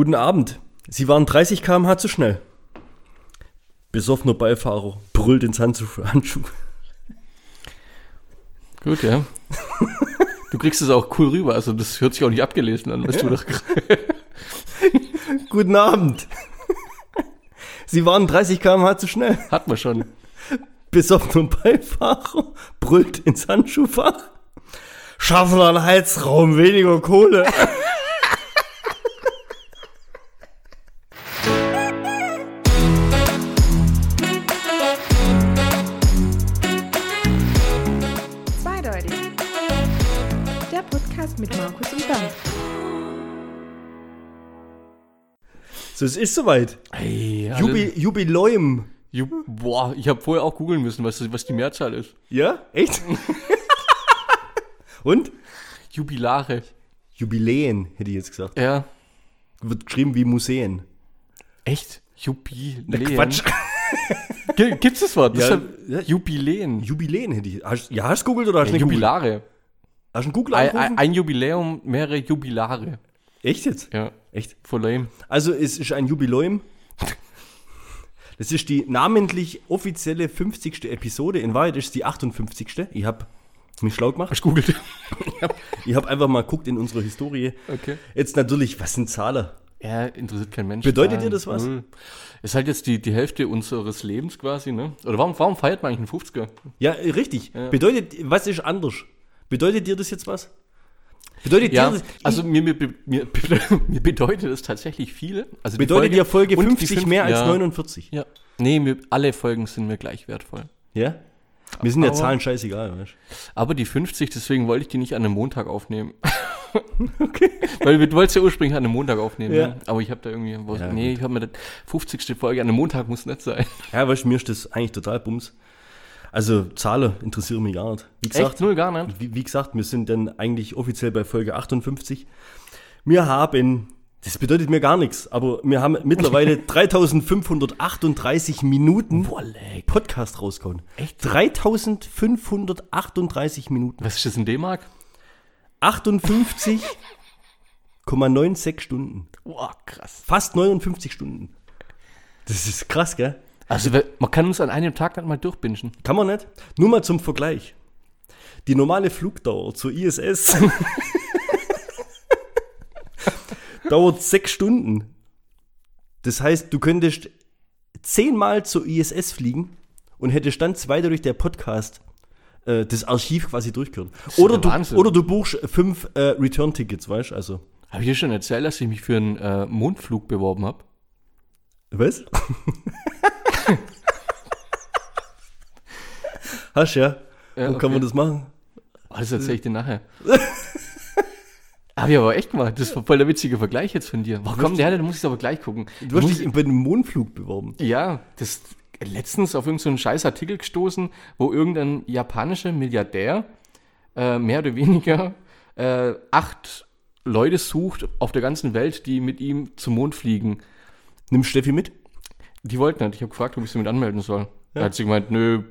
Guten Abend. Sie waren 30 km/h zu schnell. Besoffener Beifahrer brüllt ins Handschuh. Handschuh. Gut, ja. Du kriegst es auch cool rüber, also das hört sich auch nicht abgelesen an, was du doch Guten Abend. Sie waren 30 km/h zu schnell. hat man schon. Besoffener Beifahrer brüllt ins Handschuhfach. Schaffen einen Heizraum, weniger Kohle. So, es ist soweit. Ey, Jubi Jubiläum. Ju Boah, ich habe vorher auch googeln müssen, was, was die Mehrzahl ist. Ja? Echt? Und? Jubilare. Jubiläen, hätte ich jetzt gesagt. Ja. Wird geschrieben wie Museen. Echt? Jubiläen. Na, Quatsch. Gi- Gibt's das Wort? Das Ja, ja. Jubiläen. Jubiläen hätte ich. Hast, ja, hast du googelt oder hast du Ja, nicht googelt? Jubilare. Hast du einen Google ein, ein Jubiläum, mehrere Jubilare. Echt jetzt? Ja, Echt? voll lame. Also es ist ein Jubiläum. Das ist die namentlich offizielle 50. Episode. In Wahrheit ist es die 58. Ich habe mich schlau gemacht. Hast googelt? Ich habe einfach mal geguckt in unsere Historie. Okay. Jetzt natürlich, was sind Zahlen? Ja, interessiert kein Mensch. Bedeutet dir das was? null. Ist halt jetzt die, die Hälfte unseres Lebens quasi, ne? Oder warum, warum feiert man eigentlich einen 50er? Ja, richtig. Bedeutet, was ist anders? Bedeutet dir das jetzt was? Bedeutet Ja, dir das, also mir, mir, mir, mir bedeutet das tatsächlich viel. Also die bedeutet dir Folge und die 50 fünf- mehr als ja, 49? Ja. Nee, mir, alle Folgen sind mir gleich wertvoll. Ja? Mir sind ja Aber- Zahlen scheißegal, weißt Aber die 50, deswegen wollte ich die nicht an einem Montag aufnehmen. okay. Weil du wolltest ja ursprünglich an einem Montag aufnehmen, Ja. ne? aber ich habe da irgendwie, wo, Ja, nee, ich habe mir das 50. Folge an einem Montag muss nicht sein. Ja, weißt du, mir ist das eigentlich total bums. Also Zahlen interessieren mich gar nicht. Wie gesagt, Echt? Null gar nicht? wie, wie gesagt, wir sind dann eigentlich offiziell bei Folge 58. Wir haben, das bedeutet mir gar nichts, aber wir haben mittlerweile 3538 Minuten leck. Podcast rausgehauen. Echt? 3538 Minuten. Was ist das in D-Mark? 58,96 Stunden. Boah, krass. Fast 59 Stunden. Das ist krass, gell? Also man kann uns an einem Tag dann mal durchbingen. Kann man nicht? Nur mal zum Vergleich. Die normale Flugdauer zur ISS dauert sechs Stunden. Das heißt, du könntest zehnmal zur ISS fliegen und hättest dann zwei durch der Podcast äh, das Archiv quasi durchgehört. Oder der du, Wahnsinn. oder du buchst fünf äh, Return-Tickets, weißt du? Also, Habe ich dir schon erzählt, dass ich mich für einen äh, Mondflug beworben habe? was? Hast ja? Ja, Wo kann man das machen? Oh, das erzähle ich dir nachher. Habe ich aber echt gemacht. Das war voll der witzige Vergleich jetzt von dir. Wo kommt der? Dann muss ich es aber gleich gucken. Du hast dich bei einem Mondflug beworben. Ja, das letztens auf irgendeinen so scheiß Artikel gestoßen, wo irgendein japanischer Milliardär äh, mehr oder weniger äh, acht Leute sucht auf der ganzen Welt, die mit ihm zum Mond fliegen. Nimm Steffi mit. Die wollten nicht. Ich habe gefragt, ob ich sie mit anmelden soll. Da hat sie gemeint, nö,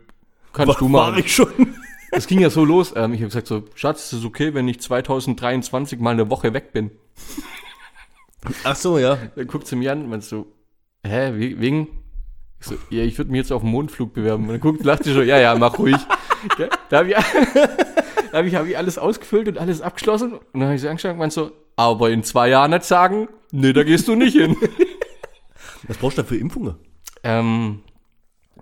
kannst War, du war machen. ich schon. Das ging ja so los. Ähm, ich habe gesagt so, Schatz, ist es okay, wenn ich 2023 mal eine Woche weg bin? Ach so, ja. Dann guckt sie mich an und meint so, hä, we- wegen? Ich so, ja, ich würde mich jetzt auf einen Mondflug bewerben. Und dann guckt, lacht sie schon, ja, ja, mach ruhig. Gell? Da habe ich, hab ich, hab ich alles ausgefüllt und alles abgeschlossen. Und dann habe ich sie angeschaut und meint so, aber in zwei Jahren nicht sagen, nee, da gehst du nicht hin. Was brauchst du da für Impfungen? ähm,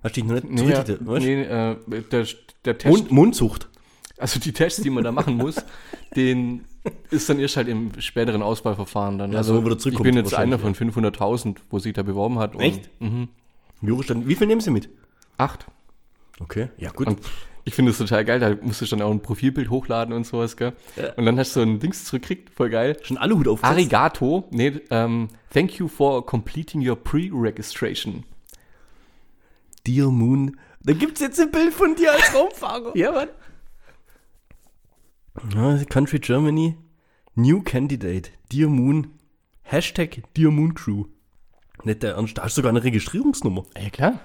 Hast du dich noch nicht nee, ja, weißt du? nee äh, der, der Test, Mund, Mundzucht. also die Tests, die man da machen muss, den ist dann erst halt im späteren Auswahlverfahren dann. Ja, also wieder ich bin jetzt einer von 500.000, wo sich da beworben hat. und- Echt? Mhm. Wie denn- Wie viel nehmen sie mit? Acht. Okay, ja gut. Und ich finde es total geil, da musst du dann auch ein Profilbild hochladen und sowas, gell? Ja. Und dann hast du so ein Dings zurückgekriegt, voll geil. Schon alle Hut auf. Arigato, nee, ähm, thank you for completing your pre-registration. Dear Moon. Da gibt's jetzt ein Bild von dir als Raumfahrer. Ja, Mann. Ja, Country Germany. New Candidate. Dear Moon. Hashtag Dear Moon Crew. Nicht der Ernst. Da hast du sogar eine Registrierungsnummer. Ja, klar.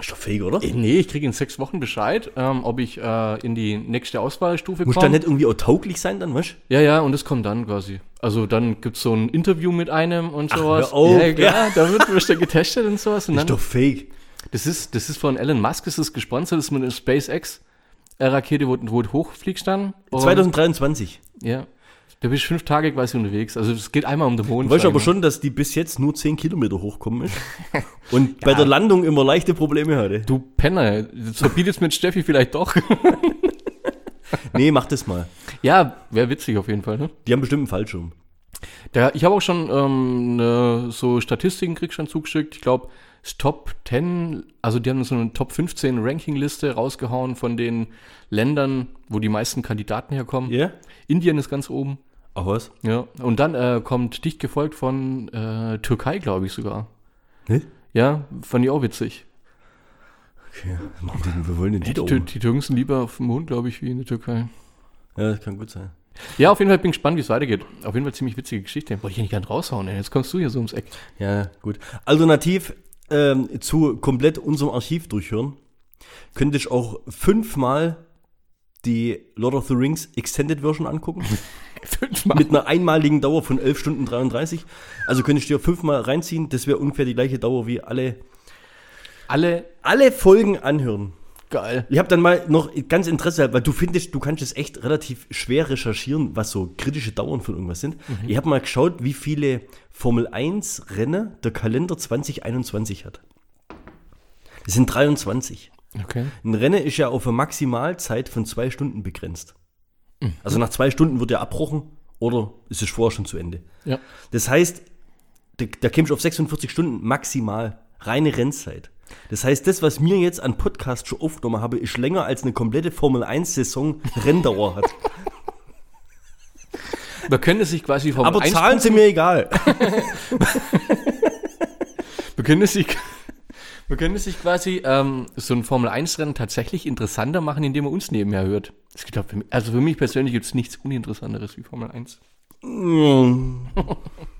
Ist doch fake, oder? Äh, Nee, ich kriege in sechs Wochen Bescheid, ähm, ob ich äh, in die nächste Auswahlstufe Muss komme. da nicht irgendwie auch tauglich sein dann, weißt Ja, ja, und das kommt dann quasi. Also dann gibt es so ein Interview mit einem und sowas. hör auf. ja, klar, da wird, wird dann getestet und sowas. Und Ist dann, doch fake. Das, ist, das ist von Elon Musk, ist das gesponsert, das ist mit einer SpaceX-Rakete, wo, wo du hochfliegst dann. Und, 2023. Ja. Da bist du fünf Tage quasi unterwegs. Also es geht einmal um den Mond. Du weißt aber schon, dass die bis jetzt nur 10 Kilometer hochkommen ist. Und bei der Landung immer leichte Probleme hatte. Du Penner, das verbietet mit Steffi vielleicht doch. Nee, mach das mal. ja, wäre witzig auf jeden Fall, ne? Die haben bestimmt einen Fallschirm. Da, ich habe auch schon ähm, ne, so Statistiken krieg schon zugeschickt. Ich glaube, Top 10, also die haben so eine Top 15 Rankingliste rausgehauen von den Ländern, wo die meisten Kandidaten herkommen. Ja? Indien ist ganz oben. Ach was? Ja. Und dann äh, kommt dicht gefolgt von äh, Türkei, glaube ich sogar. Ne? Ja, fand ich auch witzig. Okay. Die, wir wollen den Die, Tür- um. die Türken sind lieber auf dem Mond, glaube ich, wie in der Türkei. Ja, das kann gut sein. Ja, auf jeden Fall bin ich gespannt, wie es weitergeht. Auf jeden Fall ziemlich witzige Geschichte. Wollte ich ja nicht gern raushauen, ey. Jetzt kommst du hier so ums Eck. Ja, gut. Alternativ ähm, zu komplett unserem Archiv durchhören, könnte ich auch fünfmal die Lord of the Rings Extended Version angucken. Fünfmal. mit einer einmaligen Dauer von 11 Stunden 33. Also könnte ich dir fünfmal reinziehen. Das wäre ungefähr die gleiche Dauer wie alle, Alle alle Folgen anhören. Geil. Ich habe dann mal noch ganz Interesse, weil du findest, du kannst es echt relativ schwer recherchieren, was so kritische Dauern von irgendwas sind. Ich habe mal geschaut, wie viele Formel 1 Rennen der Kalender 2021 hat. Das sind 23. Okay. Ein Rennen ist ja auf eine Maximalzeit von zwei Stunden begrenzt. Also nach zwei Stunden wird er abbrochen oder ist es vorher schon zu Ende. Ja. Das heißt, da, da käme ich auf 46 Stunden maximal reine Rennzeit. Das heißt, das, was mir jetzt an Podcast schon aufgenommen habe, ist länger als eine komplette Formel 1-Saison Renndauer hat. Man könnte sich quasi vom Aber Eins- Zahlen sind mir egal. Man könnte sich, man könnte sich quasi ähm, so ein Formel-1-Rennen tatsächlich interessanter machen, indem man uns nebenher hört. Es gibt auch für mich, also für mich persönlich gibt es nichts Uninteressanteres wie Formel 1.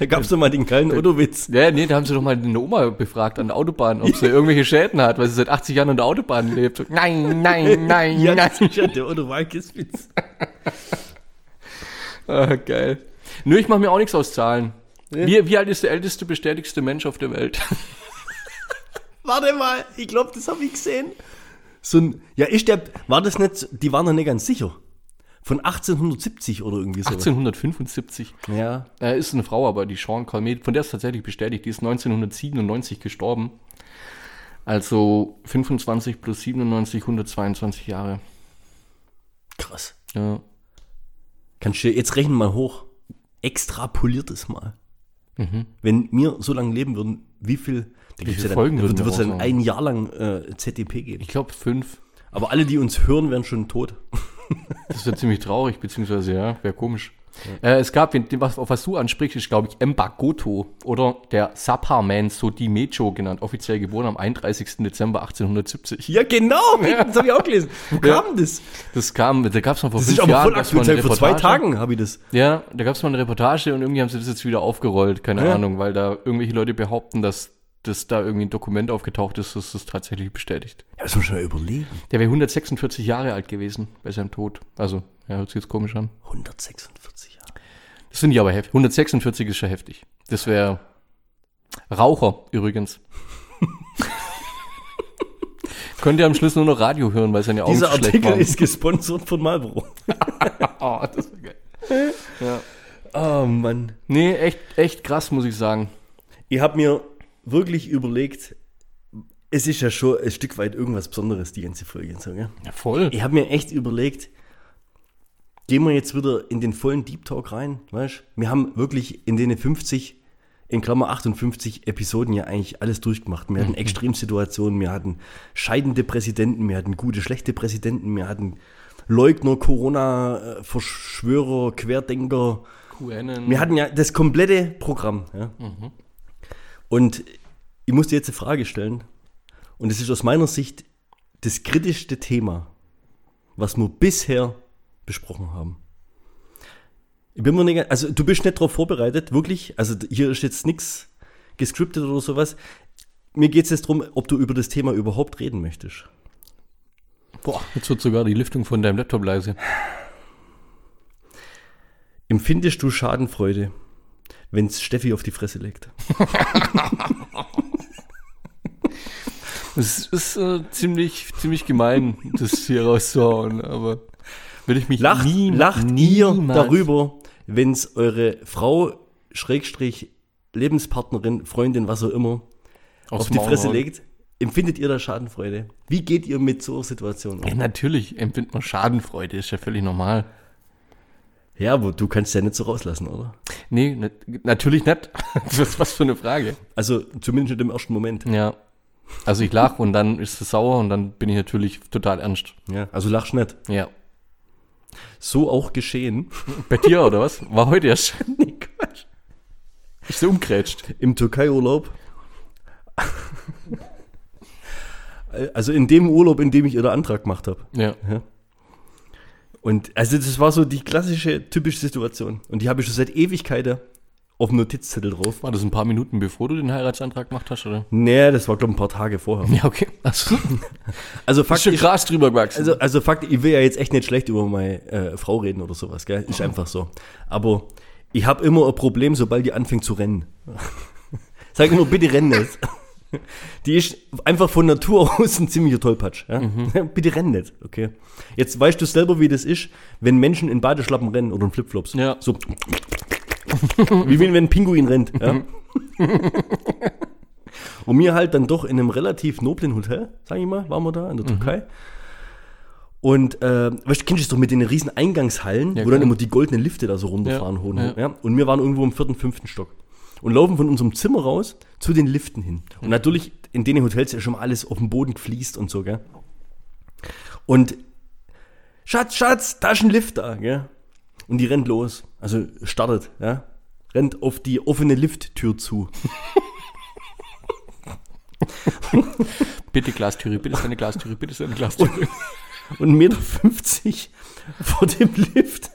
Da gab es doch mal den geilen Otto-Witz. Ja, nee, da haben sie doch mal eine Oma befragt an der Autobahn, ob sie irgendwelche Schäden hat, weil sie seit 80 Jahren an der Autobahn lebt. So, nein, nein, nein, Ja, nein. sicher, der Otto Walkes-Witz. Ah, geil. Nö, ich mache mir auch nichts aus Zahlen. Wie, wie alt ist der älteste, bestätigste Mensch auf der Welt? Warte mal, ich glaube, das habe ich gesehen. So ein, ja, ist der, war das nicht, die waren noch nicht ganz sicher. Von 1870 oder irgendwie so. 1875. Ja. Er ist eine Frau, aber die Sean Calmet, von der ist tatsächlich bestätigt, die ist 1997 gestorben. Also 25 plus 97, 122 Jahre. Krass. Ja. Kannst du jetzt rechnen mal hoch. Extrapoliert es mal. Wenn wir so lange leben würden, wie viel, gibt's viele ja Folgen dann, da würden es dann ein Jahr lang äh, ZDP geben. Ich glaube fünf. Aber alle, die uns hören, wären schon tot. Das wäre ziemlich traurig, beziehungsweise ja, wäre komisch. Äh, es gab, was, auf was du ansprichst, ist glaube ich Mbagoto oder der Saparman Sodimecho genannt, offiziell geboren am 31. Dezember 1870. Ja, genau, das habe ich auch gelesen. Wo Ja. kam das? Das kam, da gab es mal vor Das fünf ist aber Jahren. voll aktuell. eine Vor zwei. Tagen habe ich das. Ja, da gab es mal eine Reportage und irgendwie haben sie das jetzt wieder aufgerollt, keine Ja. Ahnung, weil da irgendwelche Leute behaupten, dass dass da irgendwie ein Dokument aufgetaucht ist, das das tatsächlich bestätigt. Ja, das muss man überlegen. Der wäre 146 Jahre alt gewesen bei seinem Tod. Also, ja, hört sich jetzt komisch an. 146 Jahre. Das finde ich aber heftig. 146 ist schon heftig. Das wäre Raucher übrigens. Könnt ihr am Schluss nur noch Radio hören, weil seine Augen Dieser Artikel waren. ist gesponsert von Marlboro. oh, das wäre geil. Ja. Oh Mann. Nee, echt, echt krass, muss ich sagen. Ich habe mir wirklich überlegt, es ist ja schon ein Stück weit irgendwas Besonderes, die ganze Folge. So, gell? Ja, voll. Ich habe mir echt überlegt, gehen wir jetzt wieder in den vollen Deep Talk rein, weißt Wir haben wirklich in den 50, in Klammer 58 Episoden ja eigentlich alles durchgemacht. Wir hatten Extremsituationen, wir hatten scheidende Präsidenten, wir hatten gute, schlechte Präsidenten, wir hatten Leugner, Corona, äh, Verschwörer, Querdenker. QAnon. Wir hatten ja das komplette Programm. Ja? Und ich muss dir jetzt eine Frage stellen. Und es ist aus meiner Sicht das kritischste Thema, was wir bisher besprochen haben. Ich bin mir nicht, also du bist nicht darauf vorbereitet, wirklich. Also hier ist jetzt nichts gescriptet oder sowas. mir geht es jetzt darum, ob du über das Thema überhaupt reden möchtest. Boah, jetzt wird sogar die Lüftung von deinem Laptop leise. Empfindest du Schadenfreude, wenn's Steffi auf die Fresse legt? Es ist äh, ziemlich, ziemlich gemein, das hier rauszuhauen, aber würde ich mich Lacht, nie, lacht ihr niemals- darüber, wenn's eure Frau, Schrägstrich, Lebenspartnerin, Freundin, was auch immer, aufs auf die Maul Fresse hauen? legt? Empfindet ihr da Schadenfreude? Wie geht ihr mit so einer Situation Ja, um? natürlich empfindet man Schadenfreude, ist ja völlig normal. Ja, aber du kannst ja nicht so rauslassen, oder? Nee, na, natürlich nicht. Das ist was für eine Frage. Also zumindest nicht im ersten Moment. Ja. Also ich lache und dann ist es sauer und dann bin ich natürlich total ernst. Ja, also lachst nicht. Ja. So auch geschehen. Bei dir oder was? War heute erst. nee, Quatsch. Ist so umgrätscht. Im Türkei-Urlaub. Also in dem Urlaub, in dem ich ihr den Antrag gemacht habe. Ja. Und also das war so die klassische, typische Situation. Und die habe ich schon seit Ewigkeiten auf dem Notizzettel drauf. War das ein paar Minuten bevor du den Heiratsantrag gemacht hast, oder? Nee, das war glaube ich ein paar Tage vorher. Ja, okay. Also, Also ist schon Gras drüber gewachsen. also, also Fakt, ich will ja jetzt echt nicht schlecht über meine äh, Frau reden oder sowas, gell? Ist einfach so. Aber ich habe immer ein Problem, sobald die anfängt zu rennen. Sag immer, bitte renn nicht. Die ist einfach von Natur aus ein ziemlicher Tollpatsch. Ja? bitte renn nicht, okay? Jetzt weißt du selber, wie das ist, wenn Menschen in Badeschlappen rennen oder in Flipflops. Ja. So. Wie wenn ein Pinguin rennt. Ja? Und mir halt dann doch in einem relativ noblen Hotel, sag ich mal, waren wir da in der Türkei. Und äh, weißt du, kennst du das doch mit den riesen Eingangshallen, Ja, wo dann immer die goldenen Lifte da so runterfahren, Ja, ja. ja. Und wir waren irgendwo im vierten, fünften Stock. Und laufen von unserem Zimmer raus zu den Liften hin. Und natürlich in den Hotels ja schon mal alles auf dem Boden fließt und so, gell? Und Schatz, Schatz, da ist ein Lift da, gell? Und die rennt los. Also startet, ja? Rennt auf die offene Lifttür zu. bitte Glastüre, bitte ist eine Glastüre, bitte ist eine Glastüre. Und 1,50 Meter vor dem Lift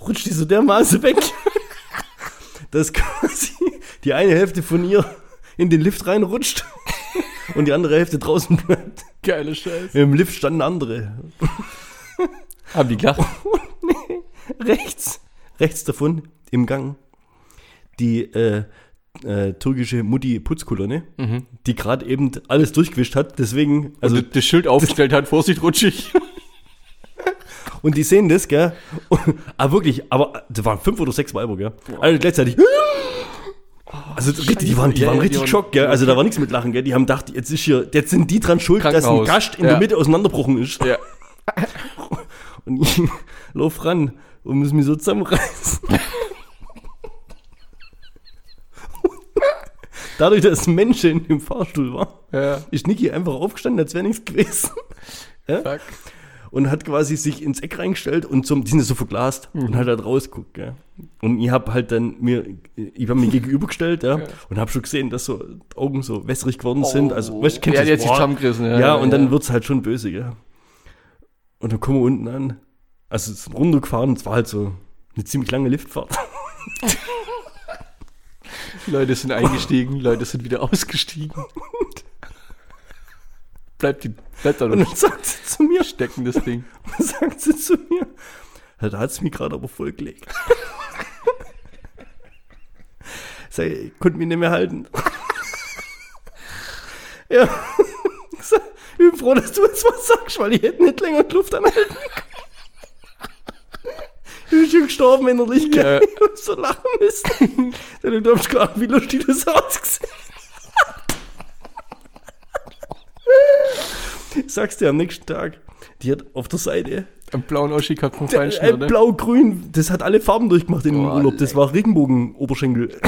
rutscht die so dermaßen weg, dass quasi die eine Hälfte von ihr in den Lift reinrutscht und die andere Hälfte draußen bleibt. Geile Scheiße. Im Lift standen andere. Haben die gelacht? Rechts, rechts davon im Gang die äh, äh, türkische Mutti-Putzkolonne, die gerade eben alles durchgewischt hat. Deswegen, also Also das Schild aufgestellt hat, Vorsicht, rutschig. Und die sehen das, gell? Und, aber wirklich, aber da waren fünf oder sechs Weiber, gell? Alle gleichzeitig. Also richtig, die waren, die Ja, waren ja, richtig waren- geschockt, gell? Also da war nichts mit Lachen, gell? Die haben gedacht, jetzt ist hier, jetzt sind die dran schuld, dass ein. Gast in Ja. der Mitte auseinanderbrochen ist. Ja. Und ich lauf ran und muss mich so zusammenreißen. Dadurch, dass ein Mensch in dem Fahrstuhl war, Ja. ist Niki einfach aufgestanden, als wäre nichts gewesen. Fuck. und hat quasi sich ins Eck reingestellt und zum, die sind ja so verglast und hat halt rausgeguckt, gell. Und ich habe halt dann mir, ich habe mir gegenübergestellt, ja, und habe schon gesehen, dass so Augen so wässrig geworden sind. Also, weißt du, kennst ja, das? sich Boah. zusammengerissen. Ja, Ja, und dann wird's halt schon böse, gell. Und dann kommen wir unten an. Also es ist runtergefahren, es war halt so eine ziemlich lange Liftfahrt. Leute sind eingestiegen, Leute sind wieder ausgestiegen. Bleibt, die, bleibt da Und noch dann sagt sie zu mir, stecken, das Ding. sagt sie zu mir, ja, da hat's mich gerade aber voll gelegt. Sag, ich konnte mich nicht mehr halten. ja. Ich bin froh, dass du jetzt was sagst, weil ich hätte nicht länger die Luft anhalten können. Ich bin schon gestorben innerlich, gell? Ja. Hab so lachen müssen. Du glaubst gar nicht, wie lustig das ausgesehen hat. Ich sag's dir am nächsten Tag. Die hat auf der Seite Am blauen Oschi gehabt vom äh, Feinschneider. ne? blau-grün, das hat alle Farben durchgemacht in dem Oh, Urlaub. Das war Regenbogen-Oberschenkel.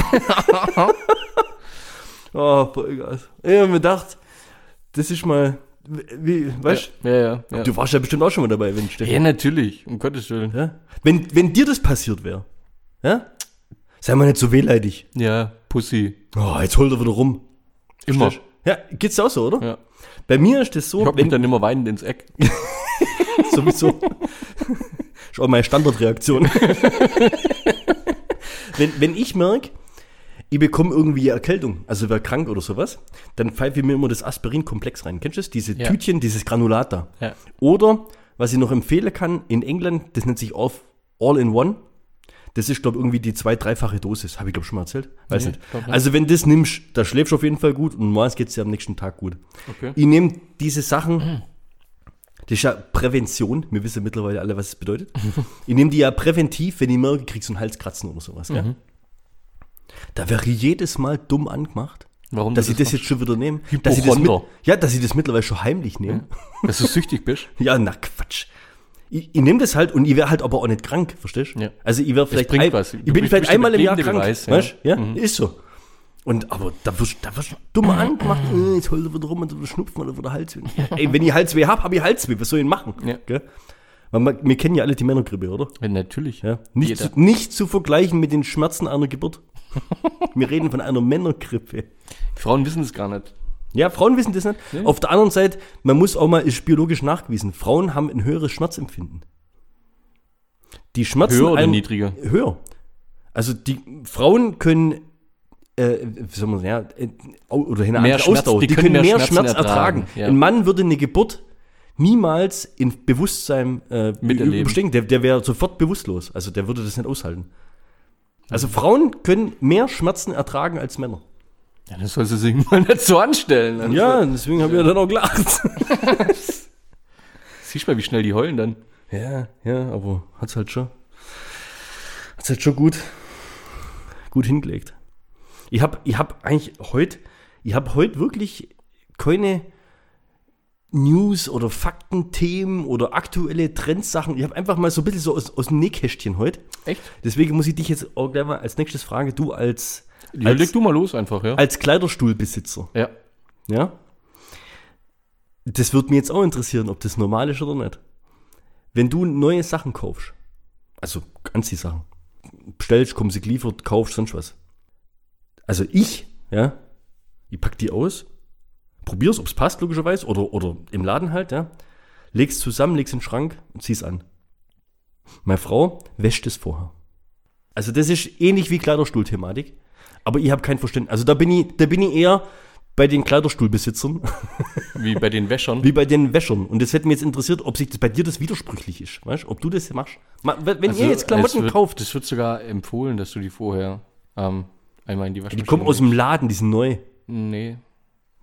oh, Vollgas. Ich hab mir gedacht, das ist mal, wie, weißt Ja, ja, ja. du, warst ja bestimmt auch schon mal dabei, wenn Stefan. Ja, natürlich, um Gottes Willen. Ja? Wenn, wenn dir das passiert wäre, ja? Sei mal nicht so wehleidig. Ja, Pussy. Oh, jetzt holt er wieder rum. Immer. Verstehst? Ja, geht's auch so, oder? Ja. Bei mir ist das Ich so, mich wenn dann immer weinend ins Eck. sowieso. ist auch meine Standardreaktion. wenn, wenn ich merke, ich bekomme irgendwie Erkältung, also wäre krank oder sowas, dann pfeife ich mir immer das Aspirin-Komplex rein. Kennst du das? Diese Ja. Tütchen, dieses Granulat da. Ja. Oder, was ich noch empfehlen kann, in England, das nennt sich All, All in One. Das ist, glaube ich, irgendwie die zwei-, dreifache Dosis. Habe ich, glaube ich, schon mal erzählt? Weiß Nee, nicht. nicht. Also, wenn du das nimmst, da schläfst du auf jeden Fall gut und morgens geht es dir am nächsten Tag gut. Okay. Ich nehme diese Sachen, das ist ja Prävention. Wir wissen mittlerweile alle, was es bedeutet. ich nehme die ja präventiv, wenn ich merke, kriegst du einen Halskratzen oder sowas. Gell? Da wäre ich jedes Mal dumm angemacht, Warum dass ich das machst? jetzt schon wieder nehme. Dass ich das mit, ja, dass ich das mittlerweile schon heimlich nehme. Dass du süchtig bist? Ja, na Quatsch. Ich, ich nehme das halt und ich wäre halt aber auch nicht krank, verstehst du? Ja. Also ich wäre vielleicht, ein, was. ich Du bin vielleicht einmal im Jahr krank, Beweis, ja. weißt du? Ja, Mhm. ist so. Und aber da wirst da wirst du dumm angemacht, äh, jetzt holt er wieder rum und wieder Schnupfen oder wieder Halsweh. Ey, wenn ich Halsweh habe, habe ich Halsweh, was soll ich denn machen? Ja. Gell? Weil man, wir kennen ja alle die Männergrippe, oder? Ja, natürlich. Ja. Nicht, zu, nicht zu vergleichen mit den Schmerzen einer Geburt. wir reden von einer Männergrippe. Frauen wissen es gar nicht. Ja, Frauen wissen das nicht. Nee. Auf der anderen Seite, man muss auch mal, ist biologisch nachgewiesen, Frauen haben ein höheres Schmerzempfinden. Die Schmerzen Höher oder ein- niedriger? Höher. Also die Frauen können, äh, wie soll man sagen, ja, äh, oder eine Mehr Schmerz- Ausdauer, die die, können können mehr mehr Schmerz ertragen. ertragen, ja. Ein Mann würde eine Geburt niemals in Bewusstsein äh, Miterleben. überstehen. Der, der wäre sofort bewusstlos. Also der würde das nicht aushalten. Also Frauen können mehr Schmerzen ertragen als Männer. Ja, das soll sie sich mal nicht so anstellen. Also, Ja, deswegen habe ich ja dann auch gelacht. Siehst mal, wie schnell die heulen dann. Ja, ja, aber hat's halt schon. Hat's halt schon gut, gut hingelegt. Ich hab, ich hab eigentlich heute, ich hab heute wirklich keine News oder Faktenthemen oder aktuelle Trendsachen. Ich habe einfach mal so ein bisschen so aus, aus dem Nähkästchen heute. Echt? Deswegen muss ich dich jetzt auch gleich mal als nächstes fragen, du als, Ja, als, leg du mal los einfach, ja. als Kleiderstuhlbesitzer, Ja. ja? Das würde mich jetzt auch interessieren, ob das normal ist oder nicht. Wenn du neue Sachen kaufst, also Anziehsachen, bestellst, kommen sie geliefert, kaufst, sonst was. Also ich, ja, ich pack die aus, probier's, ob's passt, logischerweise, oder, oder im Laden halt, ja, leg's zusammen, leg's in den Schrank und zieh's an. Meine Frau wäscht es vorher. Also das ist ähnlich wie Kleiderstuhl-Thematik, aber ich habe kein Verständnis. Also da bin ich, da bin ich eher bei den Kleiderstuhlbesitzern Wie bei den Wäschern. wie bei den Wäschern. Und das hätte mich jetzt interessiert, ob sich das bei dir das widersprüchlich ist. Weißt ob du das machst. Ma- Wenn Also, ihr jetzt Klamotten es wird, kauft, Das wird sogar empfohlen, dass du die vorher ähm, einmal in die die Waschmaschine kommen aus dem Laden, die sind neu. Nee.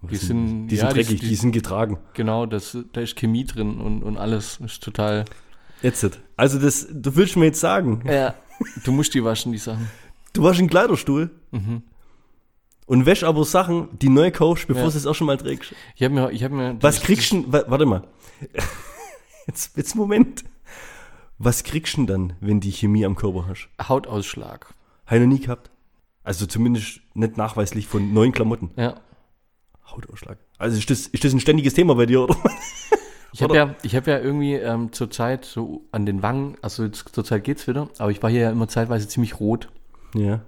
Die Die sind, die ja, sind dreckig, die, die, sind getragen. Genau, das, da ist Chemie drin und, und alles. Ist total. Jetzt. Also das, du willst mir jetzt sagen, Ja. Du musst die waschen, die Sachen. du warst ein Kleiderstuhl Mhm. und wäsch aber Sachen, die neu kaufst, bevor Ja. du es auch schon mal trägst. Ich habe mir, ich hab mir. Was kriegst du warte mal. Jetzt, jetzt Moment. Was kriegst du denn dann, wenn die Chemie am Körper hast? Hautausschlag. Habe ich noch nie gehabt. Also zumindest nicht nachweislich von neuen Klamotten. Ja. Hautausschlag. Also ist das, ist das ein ständiges Thema bei dir, oder? Ich habe ja, ich hab ja irgendwie ähm, zur Zeit so an den Wangen, also jetzt zur Zeit geht's wieder, aber ich war hier ja immer zeitweise ziemlich rot. Ja.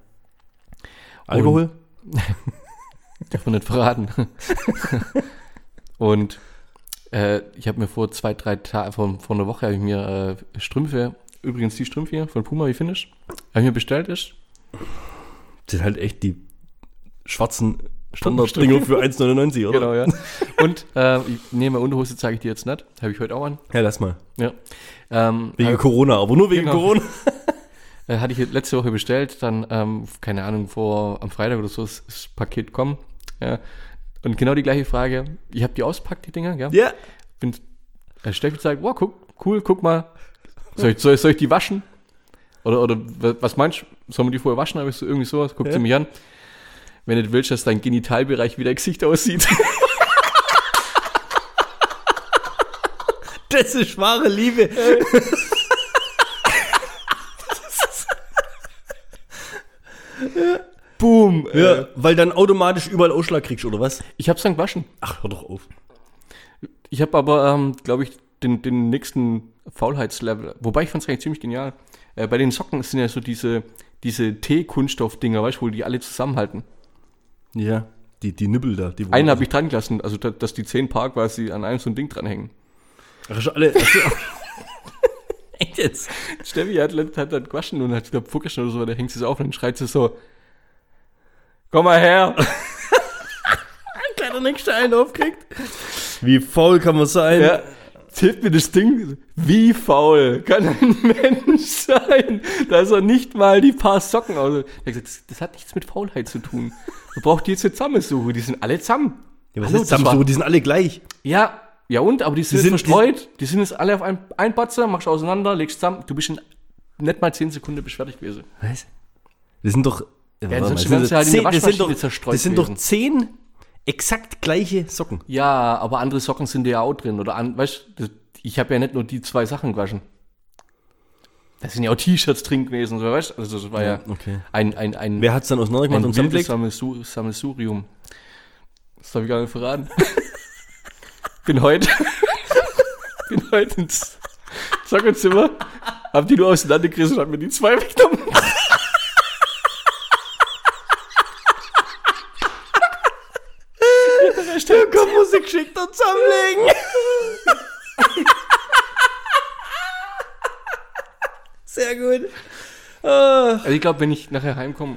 Alkohol? Darf man nicht verraten. Und äh, ich habe mir vor zwei, drei Tagen, vor, vor einer Woche habe ich mir äh, Strümpfe, übrigens die Strümpfe hier von Puma, wie findest? Habe ich mir bestellt ist. Das sind halt echt die schwarzen Standarddinger für 1,99, oder? Genau, ja. Und äh, ich nehme Unterhose, zeige ich dir jetzt nicht. Habe ich heute auch an. Ja, lass mal. Ja. Ähm, Wegen äh, Corona, aber nur wegen Genau. Corona. Äh, hatte ich letzte Woche bestellt, dann, ähm, keine Ahnung, vor am Freitag oder so ist das Paket kommen. Ja. Und genau die gleiche Frage. Ich habe die auspackt, die Dinger, gell? Ja. Bin, äh, Steffi sagt, wow, guck, cool, guck mal. Soll ich, soll, soll ich die waschen? Oder, oder wa- was meinst du? Soll man die vorher waschen? Habe ich so irgendwie sowas? Guckt Ja. sie mich an. Wenn du willst, dass dein Genitalbereich wie dein Gesicht aussieht. Das ist wahre Liebe. Boom. Ja, weil dann automatisch überall Ausschlag kriegst, oder was? Ich hab's dann gewaschen. Ach, hör doch auf. Ich habe aber, ähm, glaube ich, den, den nächsten Faulheitslevel. Wobei ich fand es eigentlich ziemlich genial. Äh, bei den Socken sind ja so diese, diese T-Kunststoff-Dinger, weißt du, wo die alle zusammenhalten. Ja, die, die Nippel da. Die Einen habe ich dran gelassen, also da, dass die zehn Paar quasi an einem so ein Ding dranhängen. Ach, du alle. Echt jetzt? Steffi hat, hat dann gewaschen und hat, ich glaube, vorgestern oder so, da hängt sie es auf und dann schreit sie so, Komm mal her. Kleiner nächste einen aufkriegt. Wie faul kann man sein? Ja, hilft mir das Ding. Wie faul kann ein Mensch sein, dass er nicht mal die paar Socken aus. Er hat gesagt, das, das hat nichts mit Faulheit zu tun. Du brauchst die jetzt zusammensuchen. Die sind alle zusammen. Ja, was Hallo, ist das war- Die sind alle gleich. Ja, ja und? Aber die sind, Die sind- verstreut. Die sind jetzt alle auf ein, ein Batzer, machst auseinander, legst zusammen. Du bist in nicht mal 10 Sekunden bist fertig gewesen. Was? Das sind doch. Ja, wären das sie halt sind der das sind doch, zerstreut Das sind doch gewesen. zehn exakt gleiche Socken. Ja, aber andere Socken sind ja auch drin. Oder an, weißt du, ich habe ja nicht nur die zwei Sachen gewaschen. Da sind ja auch T-Shirts drin gewesen, so, weißt? Also das war ja, okay. ein, ein, ein, Wer hat es dann auseinandergemacht ein und zusammengelegt? Sammelsu Sammelsurium. Das habe ich gar nicht verraten. bin heute, bin heute ins Sockenzimmer, hab die nur auseinandergerissen und hab mir die zwei weggenommen. Komm, Musik geschickt und zusammenlegen. Sehr gut. Ah, Also ich glaube, wenn ich nachher heimkomme,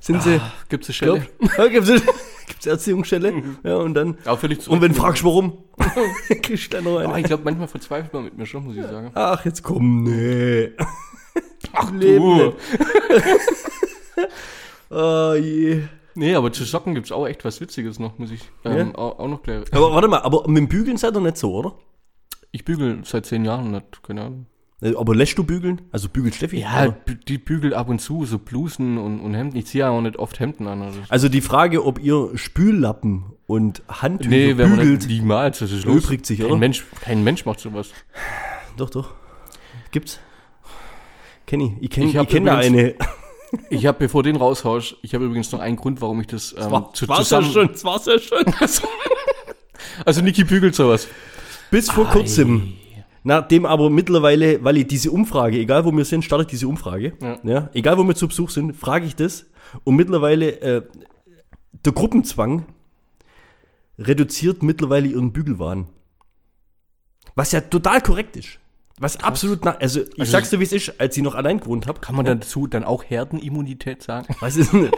sind sie. gibt's eine Stelle. Glaub, ja, gibt's, gibt's Erziehungsstelle? Ja, und dann. Auch völlig zu. Und wenn du fragst, warum? Kriegst du dann noch Oh, eine. ich glaube, manchmal verzweifelt man mit mir schon, muss ich sagen. Ach, jetzt komm, nee. Ach du. Oh je. Nee, aber zu Socken gibt's auch echt was Witziges noch, muss ich ähm, auch, auch noch gleich. Aber warte mal, aber mit dem Bügeln seid ihr nicht so, oder? Ich bügel seit zehn Jahren nicht, keine Ahnung. Äh, Aber lässt du bügeln? Also bügelt Steffi? Ja, oder? bü- die bügelt ab und zu, so Blusen und, und Hemden. Ich ziehe ja auch nicht oft Hemden an. Also. Also die Frage, ob ihr Spüllappen und Handtücher Nee, wenn man bügelt. nicht niemals, das ist los. sich, kein oder? Mensch, kein Mensch macht sowas. Doch, doch. Gibt's. Kenny, ich kenne Ich ich kenn da eine. Ich habe, bevor den raushaust, ich habe übrigens noch einen Grund, warum ich das ähm, zu, zusammen... das war's ja schon. Also Niki bügelt sowas. Bis vor kurzem. Nachdem aber mittlerweile, weil ich diese Umfrage, egal wo wir sind, startet diese Umfrage. Ja. Ja. egal wo wir zu Besuch sind, frage ich das. Und mittlerweile, äh, der Gruppenzwang reduziert mittlerweile ihren Bügelwahn. Was ja total korrekt ist. Was absolut, nach, also ich Also- sag's dir, wie es ist, als ich noch allein gewohnt habe. Kann man dazu dann auch Herdenimmunität sagen? Was ist denn?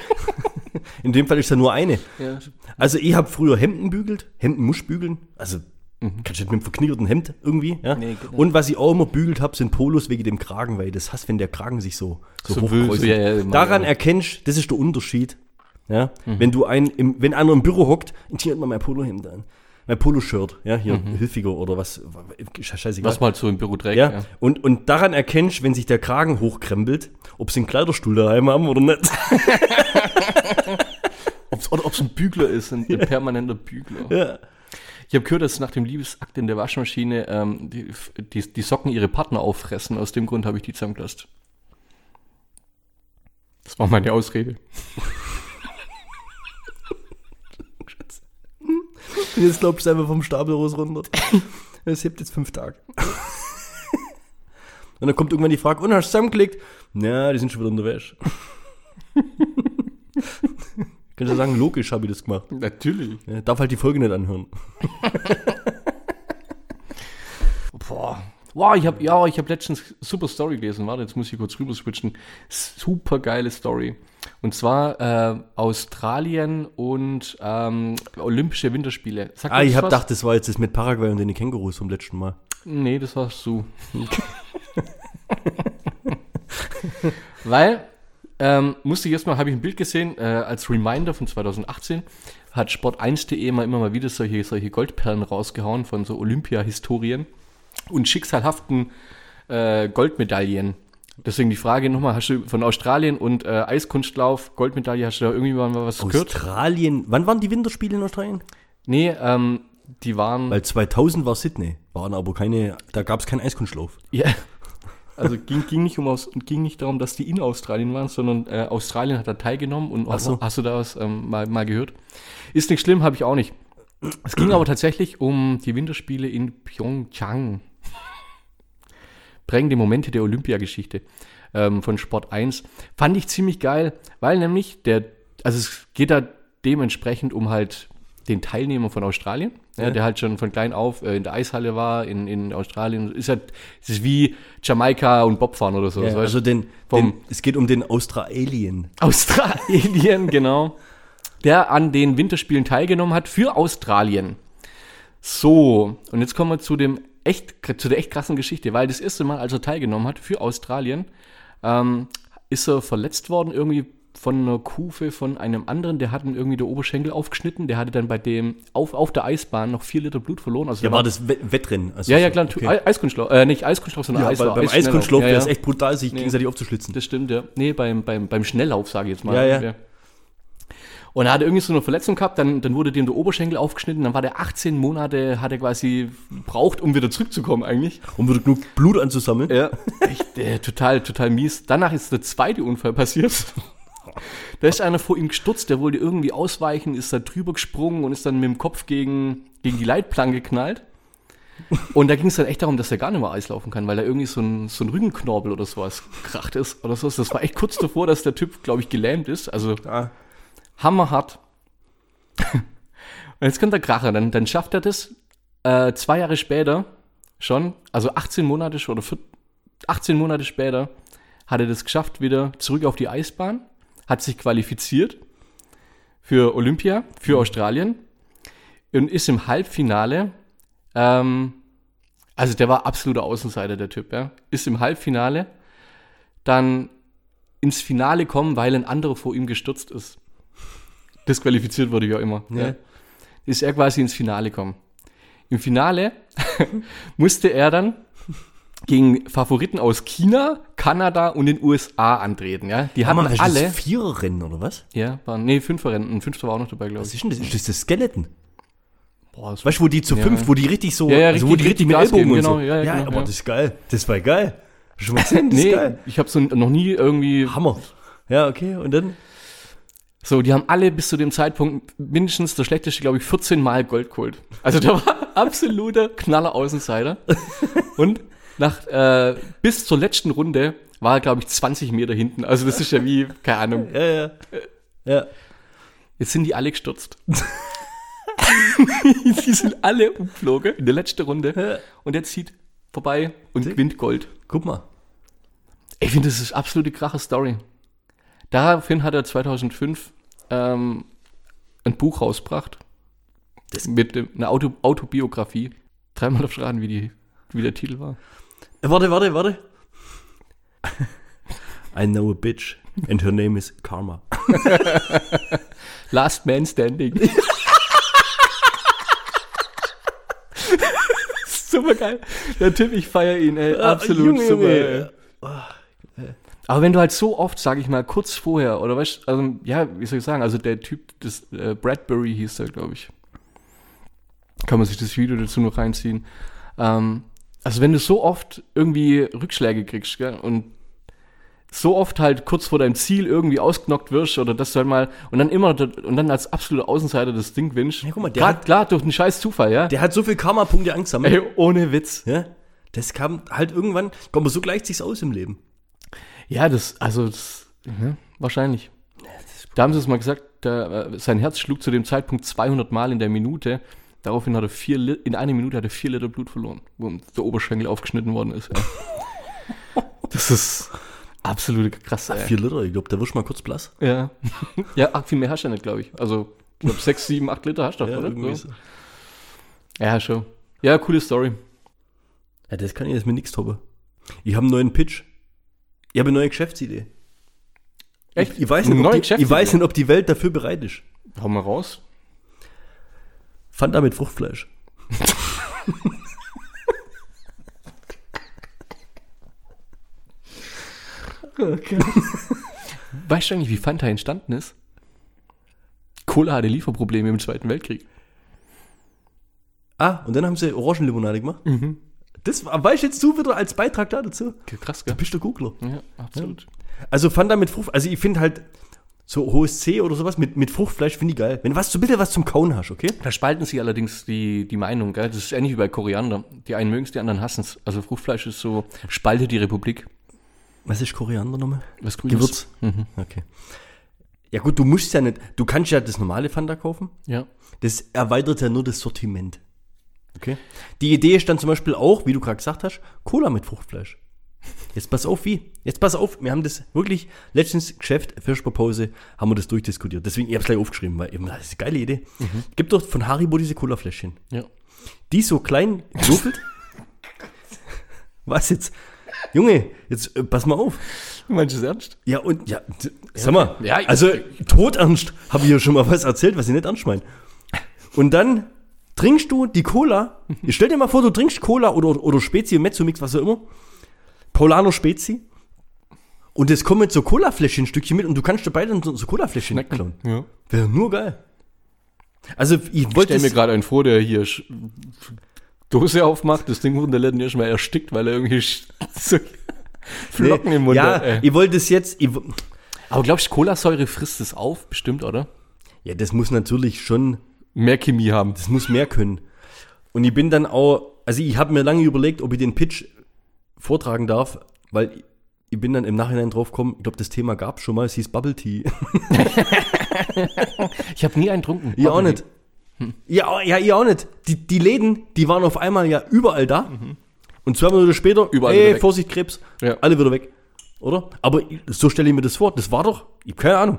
In dem Fall ist da nur eine. Ja. Also ich habe früher Hemden bügelt, Hemden muss bügeln. Also kannst du mit einem verknierten Hemd irgendwie. Ja? Mhm. Nee. Und was ich auch immer bügelt habe, sind Polos wegen dem Kragen, weil das hasse, wenn der Kragen sich so, so, So hochkreuzt. ja, ja, Daran erkennst, das ist der Unterschied. Ja? Mhm. Wenn du ein, im, wenn einer im Büro hockt, zieht immer mein Polohemd an. Mein Poloshirt, ja, hier, Hilfiger oder was, scheißegal. Mhm. Was man halt so im Büro trägt. Ja, Ja. Und, und daran erkennst, wenn sich der Kragen hochkrempelt, ob sie einen Kleiderstuhl daheim haben oder nicht. Ob's, oder ob es ein Bügler ist, ein, ein permanenter Bügler. Ja. Ich habe gehört, dass nach dem Liebesakt in der Waschmaschine ähm, die, die, die Socken ihre Partner auffressen. Aus dem Grund habe ich die zusammengelassen. Das war meine Ausrede. Und jetzt glaubst du einfach vom Stapel raus runter. Es hebt jetzt fünf Tage. Und dann kommt irgendwann die Frage, und hast du zusammengelegt? Ja, die sind schon wieder in der Wäsche. Kannst du sagen, logisch habe ich das gemacht. Natürlich. Ja, darf halt die Folge nicht anhören. Boah. Wow, ich habe ja, ich habe letztens super Story gelesen. Warte, jetzt muss ich kurz rüber switchen. Super geile Story. Und zwar äh, Australien und ähm, Olympische Winterspiele. Sagt Ah, ich habe gedacht, das war jetzt das mit Paraguay und den Kängurus vom letzten Mal. Nee, das warst du. Weil, ähm, musste ich erstmal, habe ich ein Bild gesehen, äh, als Reminder von 2018, hat Sport1.de mal immer mal wieder solche, solche Goldperlen rausgehauen von so Olympia-Historien und schicksalhaften äh, Goldmedaillen. Deswegen die Frage nochmal, hast du von Australien und äh, Eiskunstlauf, Goldmedaille, hast du da irgendwie mal was gehört? Australien, wann waren die Winterspiele in Australien? Nee, ähm, die waren... Weil 2000 war Sydney, waren aber keine, da gab es keinen Eiskunstlauf. Ja. Also ging, ging, nicht um aus, ging nicht darum, dass die in Australien waren, sondern äh, Australien hat da teilgenommen und Ach so. hast du da was ähm, mal, mal gehört? Ist nicht schlimm, habe ich auch nicht. Es ging aber tatsächlich um die Winterspiele in Pyeongchang. Prägende Momente der Olympiageschichte ähm, von Sport 1. Fand ich ziemlich geil, weil nämlich der, also es geht da dementsprechend um halt den Teilnehmer von Australien, ja, der halt schon von klein auf äh, in der Eishalle war, in, in Australien. Ist halt, es ist wie Jamaika und Bobfahren oder so. Ja, also den, vom- den, es geht um den Australien. Australien, genau. Der an den Winterspielen teilgenommen hat für Australien. So, und jetzt kommen wir zu dem echt, zu der echt krassen Geschichte, weil das erste Mal, als er teilgenommen hat für Australien, ähm, ist er verletzt worden irgendwie von einer Kufe von einem anderen, der hat ihm irgendwie der Oberschenkel aufgeschnitten, der hatte dann bei dem auf, auf der Eisbahn noch vier Liter Blut verloren. Also Ja, war das Wett- Wettrennen? Also ja, ja, klar, okay. Ei- Eiskunstlauf, äh, nicht Eiskunstlauf, sondern Ja, Eislauf. beim Eisschnelllauf. Eiskunstlauf Ja, wäre ja. es echt brutal, sich Nee. gegenseitig aufzuschlitzen. Das stimmt, ja. Nee, beim, beim, beim Schnelllauf, sage ich jetzt mal. Ja, ja. Und er hatte irgendwie so eine Verletzung gehabt, dann, dann wurde dem der Oberschenkel aufgeschnitten, dann war der 18 Monate, hat er quasi braucht, um wieder zurückzukommen eigentlich. Um wieder genug Blut anzusammeln. Ja. Echt, äh, total, total mies. Danach ist der zweite Unfall passiert. Da ist einer vor ihm gestürzt, der wollte irgendwie ausweichen, ist da drüber gesprungen und ist dann mit dem Kopf gegen, gegen die Leitplanke geknallt. Und da ging es dann echt darum, dass er gar nicht mehr Eis laufen kann, weil da irgendwie so ein, so ein Rückenknorpel oder sowas kracht ist oder so. Das war echt kurz davor, dass der Typ, glaube ich, gelähmt ist. Also Ah, hammerhart. Und jetzt kommt der Kracher, dann, dann schafft er das äh, zwei Jahre später schon, also 18 Monate schon, oder vier- 18 Monate später hat er das geschafft, wieder zurück auf die Eisbahn, hat sich qualifiziert für Olympia, für Australien und ist im Halbfinale, ähm, also der war absoluter Außenseiter, der Typ, ja, ist im Halbfinale dann ins Finale kommen, weil ein anderer vor ihm gestürzt ist. Disqualifiziert wurde ja immer. Ja. Ja. Ist er quasi ins Finale kommen. Im Finale musste er dann gegen Favoriten aus China, Kanada und den USA antreten. Ja? Die ist alle. das Viererrennen oder was? Ja, waren, nee, Fünferrennen. Ein Fünfter war auch noch dabei, glaube Was ich. ist denn das? Ist das das Skeleton? Boah, das Weißt du, wo die zu Ja. fünf, wo die richtig so, Ja, ja, also wo richtig- die richtig mit Gas Ellbogen geben, und so. genau, ja, ja, genau, aber das ist geil. Das war geil. Schon mal gesehen? Das ist nee, geil. ich habe so noch nie irgendwie. Hammer. Ja, okay, und dann? So, die haben alle bis zu dem Zeitpunkt mindestens der schlechteste, glaube ich, 14 Mal Gold geholt. Also der war absoluter Knaller Außenseiter. Und nach äh, bis zur letzten Runde war er, glaube ich, 20 Meter hinten. Also das ist ja wie, keine Ahnung. Ja, ja. Ja. Jetzt sind die alle gestürzt. die sind alle umgeflogen in der letzten Runde. Und der zieht vorbei und gewinnt Gold. Guck mal. Ich finde, das ist absolute krache Story. Daraufhin hat er 2005 ähm, ein Buch rausgebracht. mit dem, einer Auto, Autobiografie. Dreimal auf Schraden, wie, die, wie der Titel war. Äh, Warte, warte, warte. I know a bitch and her name is Karma. Last Man Standing. super geil. Der Typ, ich feiere ihn, ey. Absolut Junge, super. Junge. Ey. Aber wenn du halt so oft, sag ich mal, kurz vorher, oder weißt also, ja, wie soll ich sagen, also der Typ, das äh, Bradbury hieß der, glaube ich. Kann man sich das Video dazu noch reinziehen. Ähm, also wenn du so oft irgendwie Rückschläge kriegst, gell, und so oft halt kurz vor deinem Ziel irgendwie ausgenockt wirst oder dass du halt mal und dann immer und dann als absoluter Außenseiter das Ding gewinnst. Ja, guck mal, der klar, hat- klar, durch einen scheiß Zufall, ja. Der hat so viel Karma-Punkte angesammelt. Ey, ohne Witz. Ja? Das kam halt irgendwann, komm, aber so gleicht sich's aus im Leben. Ja, das, also, das, ja, wahrscheinlich. Da haben sie es mal gesagt, der, äh, sein Herz schlug zu dem Zeitpunkt 200 Mal in der Minute. Daraufhin hat er vier, Li- in einer Minute hat er vier Liter Blut verloren, wo der Oberschenkel aufgeschnitten worden ist. Ja. Das ist absolute krass, ey. Vier Liter, ich glaube, da wirst mal kurz blass. Ja. ja, ach, viel mehr hast du ja nicht, glaube ich. Also, ich glaube, sechs, sieben, acht Liter hast du doch, Ja, oder? So. Ja, schon. Ja, coole Story. Ja, das kann ich jetzt mit nichts toppen. Ich habe einen neuen Pitch. Ich habe eine neue Geschäftsidee. Echt? Ich, ich, weiß nicht, ob die, ich weiß nicht, ob die Welt dafür bereit ist. Hau mal raus. Fanta mit Fruchtfleisch. Weißt du eigentlich, wie Fanta entstanden ist? Cola hatte Lieferprobleme im Zweiten Weltkrieg. Ah, und dann haben sie Orangenlimonade gemacht. Das war- weißt du jetzt du wieder als Beitrag da dazu? Krass, Du gell? bist der Googler. Ja, absolut. Also Fanta mit Frucht, also ich finde halt so hohes C oder sowas mit, mit Fruchtfleisch finde ich geil. Wenn du was, so bitte was zum Kauen hast, okay? Da spalten sich allerdings die, die Meinung, gell? Das ist ähnlich wie bei Koriander. Die einen mögen es, die anderen hassen es. Also Fruchtfleisch ist so, spaltet die Republik. Was ist Koriander nochmal? Was Grünes. Gewürz. Mhm. Okay. Ja gut, du musst ja nicht, du kannst ja das normale Fanta kaufen. Ja. Das erweitert ja nur das Sortiment. Okay. Die Idee ist dann zum Beispiel auch, wie du gerade gesagt hast, Cola mit Fruchtfleisch. Jetzt pass auf, wie? Jetzt pass auf, wir haben das wirklich letztens Geschäft, Fischpause, haben wir das durchdiskutiert. Deswegen, ich habe es gleich aufgeschrieben, weil eben, das ist eine geile Idee. Gibt doch von Haribo diese Cola-Fläschchen. Ja. Die so klein gewürfelt. Was jetzt? Junge, jetzt äh, pass mal auf. Du meinst es ernst? Ja, und ja, sag mal, Ja, ich- also todernst habe ich ja schon mal was erzählt, was ich nicht ernst meine. Und dann trinkst du die Cola. Stell dir mal vor, du trinkst Cola oder, oder Spezi, Mezzomix, was auch immer. Paulaner Spezi. Und es kommen so Cola-Fläschchen ein Stückchen mit und du kannst dabei dann so, so Cola-Fläschchen klauen. Ja. Wäre nur geil. Also ich Ich wollte stell mir es- gerade einen vor, der hier Dose aufmacht, das Ding runterlädt und erstmal erstickt, weil er irgendwie so Flocken im Mund Ja, hat. ich wollte es jetzt. Ich, Aber glaubst du, Cola-Säure frisst es auf? Bestimmt, oder? ja, das muss natürlich schon Mehr Chemie haben. Das muss mehr können. Und ich bin dann auch, also ich habe mir lange überlegt, ob ich den Pitch vortragen darf, weil ich bin dann im Nachhinein drauf gekommen, ich glaube, das Thema gab es schon mal, es hieß Bubble Tea. Ich habe nie einen getrunken. Ihr auch nicht. Ja, ja, ihr auch nicht. Die, die Läden, die waren auf einmal ja überall da. Und zwei Minuten später, Überall hey, wieder weg. Vorsicht, Krebs, Ja. alle wieder weg. Oder? Aber so stelle ich mir das vor. Das war doch, ich hab keine Ahnung.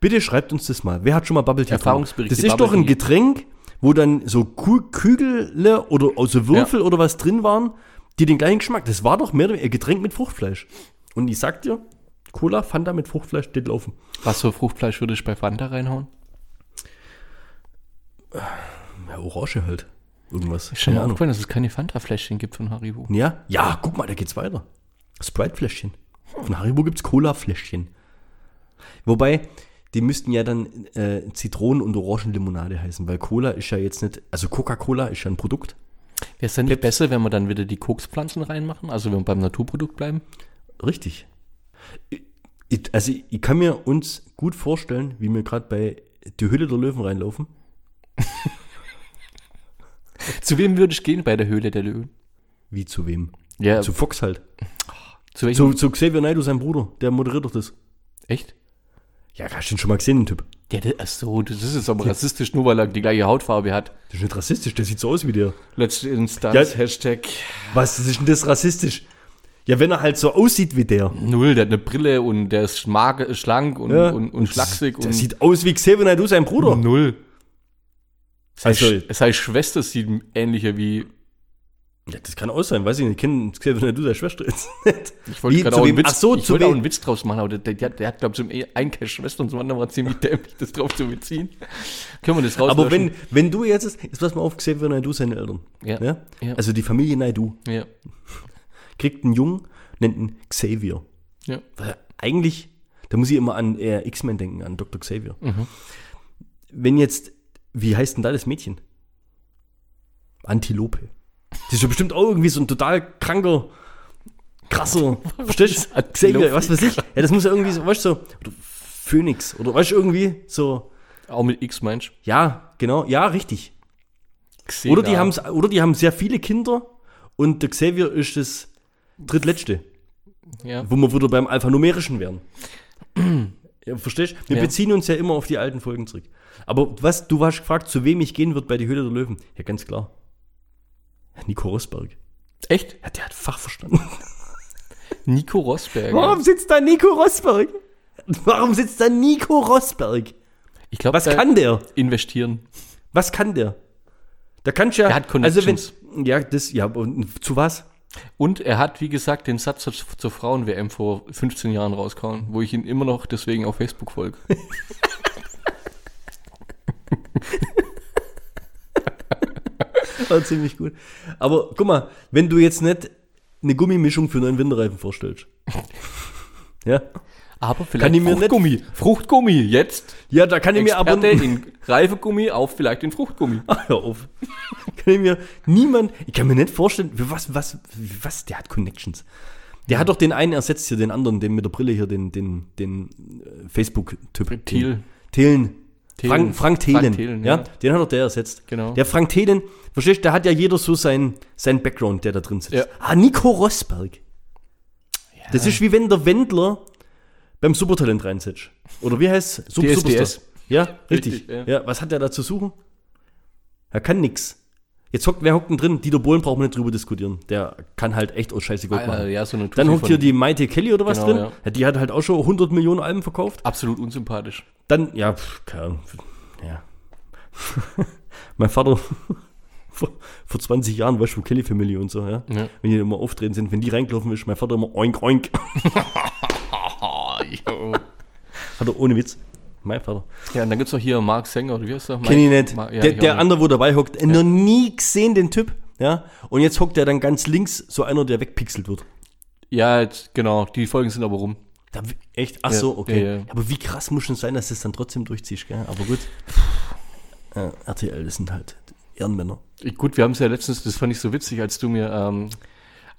Bitte schreibt uns das mal. Wer hat schon mal Bubble Tea getrunken? Erfahrungsberichte, Das ist Bubble doch ein. Getränk, wo dann so Kü Kügel oder also Würfel oder was drin waren, die den gleichen Geschmack. Das war doch mehr oder weniger ein Getränk mit Fruchtfleisch. Und ich sag dir, Cola, Fanta mit Fruchtfleisch, das laufen. Was für Fruchtfleisch würde ich bei Fanta reinhauen? Ja, Orange halt. Irgendwas. Ist schon mal Ahnung. aufgefallen, dass es keine Fanta-Fläschchen gibt von Haribo. Ja? Ja, guck mal, da geht's weiter. Sprite-Fläschchen. Von Haribo gibt's Cola-Fläschchen. Wobei, die müssten ja dann äh, Zitronen- und Orangenlimonade heißen, weil Cola ist ja jetzt nicht, also Coca-Cola ist ja ein Produkt. Wäre es dann nicht besser, wenn wir dann wieder die Kokspflanzen reinmachen? Also wenn wir beim Naturprodukt bleiben? Richtig. Ich, ich, also ich kann mir uns gut vorstellen, wie wir gerade bei Die Hülle der Löwen reinlaufen. Zu wem würde ich gehen bei der Höhle der Löwen? Wie zu wem? Ja, Zu Fox halt. zu welchem? Zu, zu Xavier Naidoo, sein Bruder. Der moderiert doch das. Echt? Ja, hast du den schon mal gesehen, den Typ? Ja, der, ach so, das ist jetzt aber rassistisch, nur weil er die gleiche Hautfarbe hat. Das ist nicht rassistisch, der sieht so aus wie der. Letzte Instanz, Ja. Hashtag Was ist denn das rassistisch? Ja, wenn er halt so aussieht wie der. Null, der hat eine Brille und der ist schmage, schlank und, Ja. und, und schlaksig. Der und sieht aus wie Xavier Naidoo, sein Bruder. Null. Seine, Also- Sch- seine Schwester sieht ähnlicher wie. Ja, das kann auch sein, weiß ich nicht. Ich kenne Xavier Naidoo, seine Schwester jetzt nicht. Ich wollte gerade auch, einen? Witz, so, ich wollte auch wem? einen Witz draus machen, aber der, der, der hat, glaube ich, zum einen keine Schwester und zum anderen war ziemlich dämlich, das drauf zu beziehen. Können wir das raus? Aber wenn, wenn du jetzt, jetzt pass mal auf, Xavier Naidoo, seine Eltern. Ja. Ja? Ja. Also die Familie Naidoo Ja. kriegt einen Jungen, nennt ihn Xavier. ja. Weil eigentlich, da muss ich immer an äh, X-Men denken, an Dr. Xavier. Mhm. Wenn jetzt, wie heißt denn da das Mädchen? Antilope. Das ist ja bestimmt auch irgendwie so ein total kranker, krasser, verstehst du? Xavier, was weiß ich. Ja, das muss ja irgendwie so, weißt du, so, oder Phoenix, oder weißt du, irgendwie so, Auch mit X meinst ja, genau, ja, richtig. du? Oder die, haben's, oder die haben sehr viele Kinder und der Xavier ist das drittletzte, Ja. wo wir wieder beim Alphanumerischen wären. Ja, verstehst du? Wir Ja. beziehen uns ja immer auf die alten Folgen zurück. Aber was, du hast gefragt, zu wem ich gehen würde bei die Höhle der Löwen. Ja, ganz klar. Nico Rosberg. Echt? Ja, der hat Fachverstand. Nico Rosberg. Warum sitzt da Nico Rosberg? Warum sitzt da Nico Rosberg? Ich glaube, Was kann der? investieren. Was kann der? Da kannst ja. Er hat also wenn, Connections. ja, das, ja, und zu was? Und er hat, wie gesagt, den Satz zur, zur Frauen-WM vor 15 Jahren rausgehauen, wo ich ihn immer noch deswegen auf Facebook folge. War ziemlich gut. Aber guck mal, wenn du jetzt nicht eine Gummimischung für neuen Winterreifen vorstellst. ja. Aber Kann vielleicht ich mir nicht- Fruchtgummi. Fruchtgummi, jetzt. Ja, da kann ich mir aber. In Reifegummi auf vielleicht den Fruchtgummi. Ach, hör auf. kann ich mir niemand. Ich kann mir nicht vorstellen, was, was, was, der hat Connections. Der hat doch den einen ersetzt hier, den anderen, den mit der Brille hier, den, den, den äh, Facebook-Typ. Thiel. Thelen. Thelen. Frank, Frank Thelen. Frank Thelen, ja. ja. Den hat doch der ersetzt. Genau. Der Frank Thelen, verstehst du, da hat ja jeder so sein, sein Background, der da drin sitzt. Ja. Ah, Nico Rosberg. Das ist wie wenn der Wendler beim Supertalent reinsetzt. Oder wie heißt es? DSDS. Ja, richtig. Richtig, ja. ja. was hat der da zu suchen? Er kann nix. Jetzt hockt, wer hockt denn drin? Dieter Bohlen brauchen wir nicht drüber diskutieren. Der kann halt echt auch scheiße Äh, machen. ja, so Dann hockt hier die Maite Kelly oder was Genau, drin. ja. Die hat halt auch schon 100 Millionen Alben verkauft. Absolut unsympathisch. Dann, ja, pf, keine Ahnung. Ja. mein Vater vor, vor 20 Jahren, weißt du, Kelly Family und so, ja. Ja. Wenn die immer auftreten sind, wenn die reingelaufen ist, mein Vater immer oink oink. Hat er ohne Witz. Mein Vater. Ja, und dann gibt's noch hier Mark Sänger, oder wie heißt der? Kenn ich nicht. Ma- ja, der ich der nicht. andere, wo dabei hockt, noch nie gesehen, den Typ. Ja. Und jetzt hockt der dann ganz links, so einer, der wegpixelt wird. Ja, jetzt, genau, die Folgen sind aber rum. Da, echt? Ach Ja, so, okay. ja, ja. Aber wie krass muss schon sein, dass du es dann trotzdem durchziehst, gell? Aber gut. Ja, RTL, das sind halt Ehrenmänner. Ich, gut, wir haben es ja letztens, das fand ich so witzig, als du mir ähm,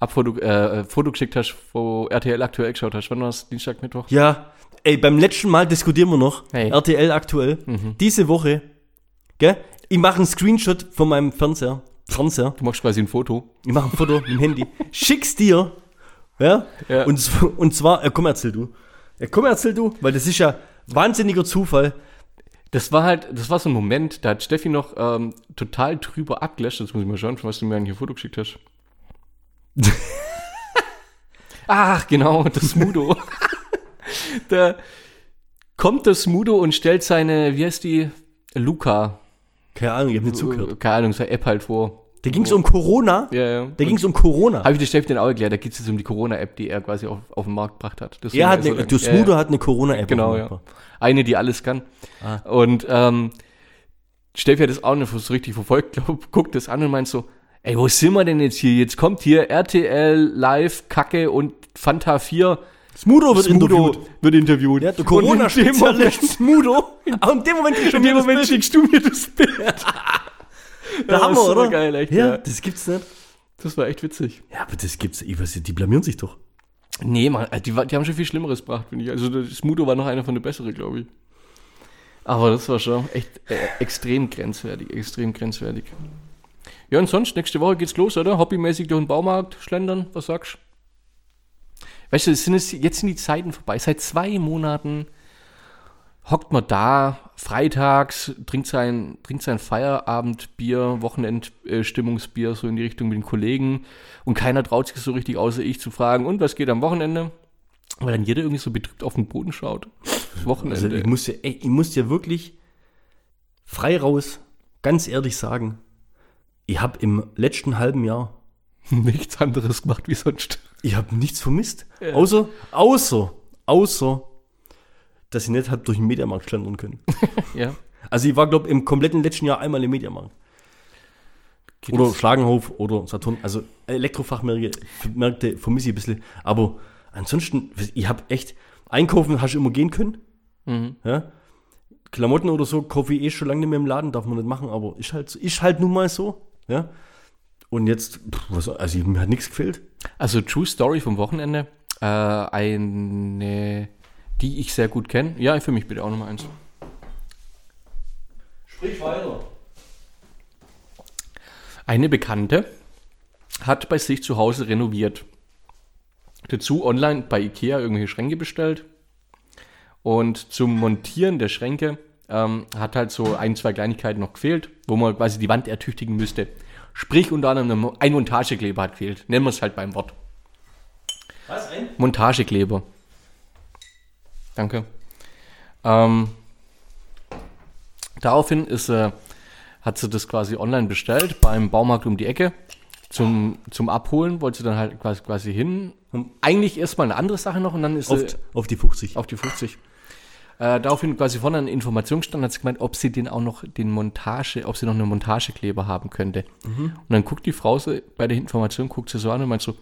Abfoto, äh, Foto geschickt hast, wo RTL aktuell geschaut hast. Wann war das? Dienstag, Mittwoch? Ja, ey, beim letzten Mal diskutieren wir noch. Hey. RTL aktuell. Diese Woche, gell? Ich mache einen Screenshot von meinem Fernseher. Fernseher. Du machst quasi ein Foto. Ich mache ein Foto mit dem Handy. Schick's dir. Ja? Ja. Und, und zwar, äh, komm, erzähl du. Ja, komm, erzähl du, weil das ist ja wahnsinniger Zufall. Das war halt, das war so ein Moment, da hat Steffi noch ähm, total drüber abgelöscht. Jetzt muss ich mal schauen, von was du mir eigentlich ein Foto geschickt hast. Ach, genau, das Mudo. da kommt das Mudo und stellt seine, wie heißt die? Luca. Keine Ahnung, ich hab nicht zugehört. Keine Ahnung, seine App halt vor. Da ging's um Corona. Ja, ja. Da ging's um Corona. Habe ich dir Steffi dann auch erklärt, da geht es jetzt um die Corona-App, die er quasi auf, auf den Markt gebracht hat. Deswegen Er hat er eine, du ja, Smudo ja. hat eine Corona-App. Genau, ja. Eine, die alles kann. Ah. Und ähm, Steffi hat das auch nicht so richtig verfolgt, glaub, guckt das an und meint so, ey, wo sind wir denn jetzt hier? Jetzt kommt hier RTL Live, Kacke und Fanta 4. Smudo wird Smudo interviewt. wird interviewt. Der Und Corona-Spezialist Moment- Smudo. Aber in dem Moment In dem Moment schickst du mir das Bild. Da haben wir, oder? geil, echt. ja, Ja. das gibt's nicht. Das war echt witzig. Ja, aber das gibt's. Ich weiß die blamieren sich doch. Nee, man, die, war- die haben schon viel Schlimmeres gebracht, finde ich. Also Smudo war noch einer von den besseren, glaube ich. Aber das war schon echt äh, extrem grenzwertig, extrem grenzwertig. Ja, und sonst, nächste Woche geht's los, oder? Hobbymäßig durch den Baumarkt schlendern, was sagst du? Weißt du, es sind jetzt, jetzt sind die Zeiten vorbei. Seit zwei Monaten hockt man da, freitags, trinkt sein, trinkt sein Feierabendbier, Wochenendstimmungsbier, so in die Richtung mit den Kollegen. Und keiner traut sich so richtig, außer ich, zu fragen, und was geht am Wochenende? Weil dann jeder irgendwie so betrübt auf den Boden schaut. Wochenende. Also ich muss ja, ey, ich muss ja wirklich frei raus, ganz ehrlich sagen, ich habe im letzten halben Jahr, nichts anderes gemacht wie sonst. ich habe nichts vermisst. Ja. Außer, außer, außer, dass ich nicht hab durch den Mediamarkt schlendern können. Ja. Also ich war, glaube im kompletten letzten Jahr einmal im Mediamarkt. Geht Oder das- Schlagenhof oder Saturn. Also Elektrofachmärkte Märkte vermisse ich ein bisschen. Aber ansonsten, ich habe echt, einkaufen hast du immer gehen können. Mhm. Ja? Klamotten oder so kaufe ich eh schon lange nicht mehr im Laden, darf man nicht machen, aber ist halt, so- ist halt nun mal so. Ja? Und jetzt, pff, was, also mir hat nichts gefehlt. Also True Story vom Wochenende. Äh, eine, die ich sehr gut kenne. Ja, für mich bitte auch nochmal eins. Sprich weiter. Eine Bekannte hat bei sich zu Hause renoviert. Dazu online bei Ikea irgendwelche Schränke bestellt. Und zum Montieren der Schränke ähm, hat halt so ein, zwei Kleinigkeiten noch gefehlt, wo man quasi die Wand ertüchtigen müsste. Sprich, unter anderem ein Montagekleber hat gefehlt. Nennen wir es halt beim Wort. Was, ein? Montagekleber. Danke. Ähm, daraufhin ist, äh, hat sie das quasi online bestellt beim Baumarkt um die Ecke. Zum, zum Abholen wollte sie dann halt quasi, quasi hin. Eigentlich erstmal eine andere Sache noch und dann ist Auf, sie auf die 50. auf die 50. Äh, daraufhin quasi vorne eine Information stand, hat sie gemeint, ob sie den auch noch den Montage, ob sie noch eine Montagekleber haben könnte. Und dann guckt die Frau so, bei der Information, guckt sie so an und meint so,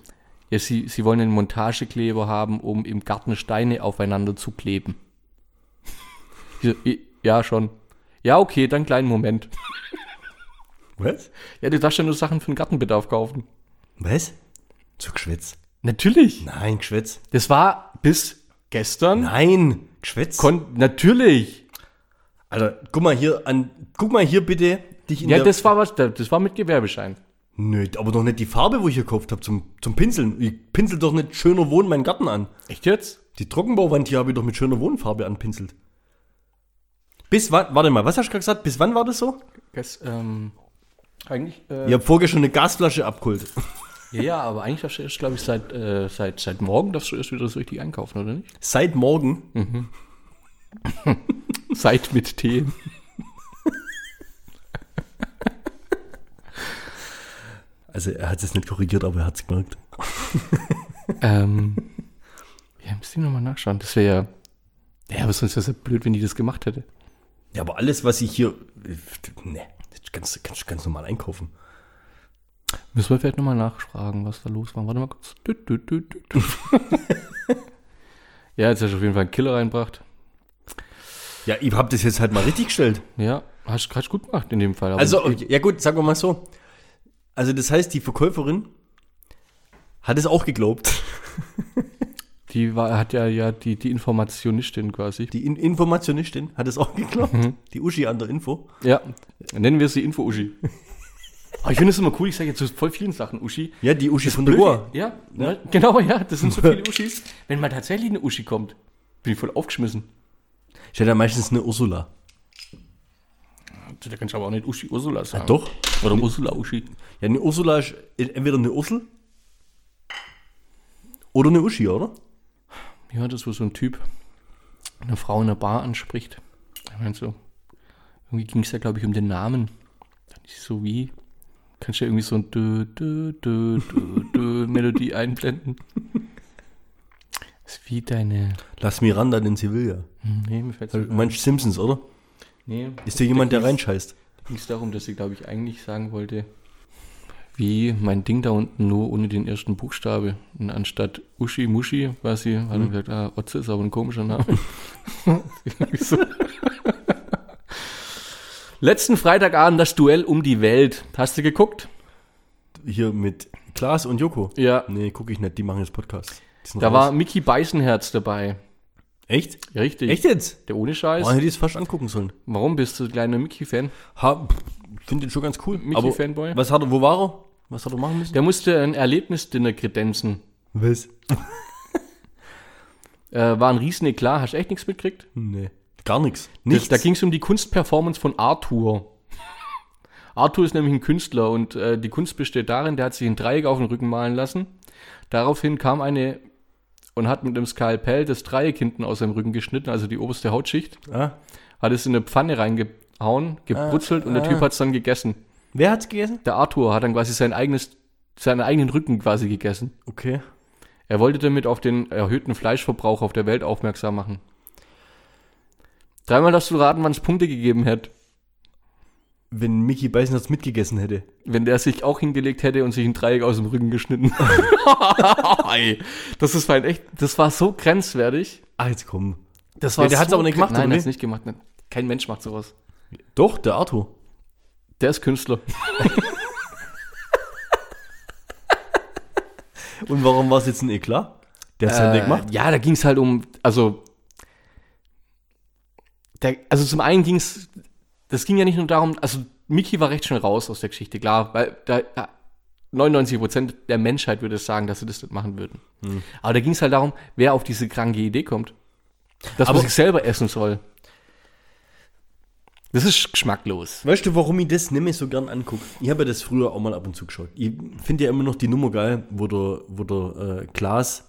ja, sie, sie wollen einen Montagekleber haben, um im Garten Steine aufeinander zu kleben. So, "I- ja, schon. Ja, okay, dann kleinen Moment. Was? Ja, du darfst ja nur Sachen für den Gartenbedarf kaufen. Was? Zu Geschwätz. Natürlich. Nein, Geschwätz. Das war bis gestern. Nein, Geschwätz. Kon natürlich. Alter, guck mal hier an, guck mal hier bitte dich in Ja, der, das war was, das war mit Gewerbeschein. Nö, aber doch nicht die Farbe, wo ich hier gekauft habe zum, zum Pinseln. Ich pinsel doch nicht schöner Wohnen meinen Garten an. Echt jetzt? Die Trockenbauwand hier habe ich doch mit schöner Wohnfarbe anpinselt. Bis wann, warte mal, was hast du gerade gesagt? Bis wann war das so? Das, ähm, Eigentlich, äh, Ich habe vorgestern eine Gasflasche abgeholt. Ja, ja, aber eigentlich darfst du erst, glaube ich, seit, äh, seit, seit morgen darfst du erst wieder so richtig einkaufen, oder nicht? Seit morgen. Seit mit T. Also er hat es nicht korrigiert, aber er hat es gemerkt. ähm, ja, müsste ich nochmal nachschauen. Das wäre ja, ja, aber sonst wäre es ja blöd, wenn die das gemacht hätte. Ja, aber alles, was ich hier. Ne, das kannst du ganz, ganz normal einkaufen. Müssen wir vielleicht nochmal nachfragen, was da los war. Warte mal kurz. Ja, jetzt hast du auf jeden Fall einen Killer reinbracht. Ja, ich habe das jetzt halt mal richtig gestellt. Ja, hast du gut gemacht in dem Fall. Aber Also, ja gut, sagen wir mal so. Also das heißt, die Verkäuferin hat es auch geglaubt. die war, hat ja, ja die, die Informationistin quasi. Die In Informationistin hat es auch geglaubt. Die Uschi an der Info. Ja, nennen wir sie Info-Uschi. Aber ich finde es immer cool, ich sage jetzt zu voll vielen Sachen Uschi. Ja, die Uschi von der Goa. Ja, ne? genau, ja, das sind so viele Uschis. Wenn mal tatsächlich eine Uschi kommt, bin ich voll aufgeschmissen. Ich hätte ja meistens eine Ursula. Da kannst du aber auch nicht Uschi Ursula sagen. Doch. Oder Ursula Uschi. Ja, eine Ursula ist entweder eine Ursel oder eine Uschi, oder? Ja, das wo so ein Typ eine Frau in der Bar anspricht. Ich meine so, irgendwie ging es ja, glaube ich, um den Namen. Dann ist so wie, kannst du ja irgendwie so ein dö, dö, dö, dö, dö Melodie einblenden. Das ist wie deine. Lass Miranda den Sevilla. Hm, Nee, mir fällt's Du nicht ein. meinst Simpsons, oder? Nee, Ist da jemand, der reinscheißt? Da ging es darum, dass sie, glaube ich, eigentlich sagen wollte, wie mein Ding da unten nur ohne den ersten Buchstabe. Und anstatt Uschi Muschi quasi, hat er gesagt, ah, Otze ist aber ein komischer Name. So. Letzten Freitagabend das Duell um die Welt. Hast du geguckt? Hier mit Klaas und Joko. Ja. Nee, gucke ich nicht, die machen jetzt Podcast. Da raus. war Mickey Beißenherz dabei. Echt? Ja, richtig. Echt jetzt? Der ohne Scheiß. Oh, hätte es fast angucken sollen. Warum bist du kleiner Mickey-Fan? Ha, finde den schon ganz cool. Mickey Aber Fanboy? Was hat er, wo war er? Was hat er machen müssen? Der musste ein Erlebnisdinner kredenzen. Was? Äh, war ein riesen Eklat. Hast du echt nichts mitgekriegt? Nee, gar nichts. Das, Nichts. da ging es um die Kunstperformance von Arthur. Arthur ist nämlich ein Künstler und äh, die Kunst besteht darin, der hat sich ein Dreieck auf den Rücken malen lassen. Daraufhin kam eine und hat mit einem Skalpell das Dreieck hinten aus seinem Rücken geschnitten, also die oberste Hautschicht, ah. hat es in eine Pfanne reingehauen, gebrutzelt und der Typ hat es dann gegessen. Wer hat's gegessen? Der Arthur hat dann quasi sein eigenes, seinen eigenen Rücken quasi gegessen. Okay. Er wollte damit auf den erhöhten Fleischverbrauch auf der Welt aufmerksam machen. Dreimal darfst du raten, wann es Punkte gegeben hätte. Wenn Mickey Beisenherz mitgegessen hätte. wenn der sich auch hingelegt hätte und sich ein Dreieck aus dem Rücken geschnitten. Das ist mein echt, das war so grenzwertig. Ah, jetzt komm. Das Ja, der hat's aber nicht gemacht, Nein, der hat's nicht gemacht. Nein. Kein Mensch macht sowas. Doch, der Arthur. Der ist Künstler. Und warum war es jetzt ein Eklat? Der hat's halt nicht gemacht. Ja, da ging es halt um, also, der, also zum einen ging es, das ging ja nicht nur darum, also Mickey war recht schnell raus aus der Geschichte, klar, weil da, ja, 99% der Menschheit würde sagen, dass sie das nicht machen würden. Hm. Aber da ging es halt darum, wer auf diese kranke Idee kommt. Dass Aber- man sich selber essen soll. Das ist geschmacklos. Weißt du, warum ich das nicht mehr so gern angucke? Ich habe ja das früher auch mal ab und zu geschaut. Ich finde ja immer noch die Nummer geil, wo der, wo der äh, Glas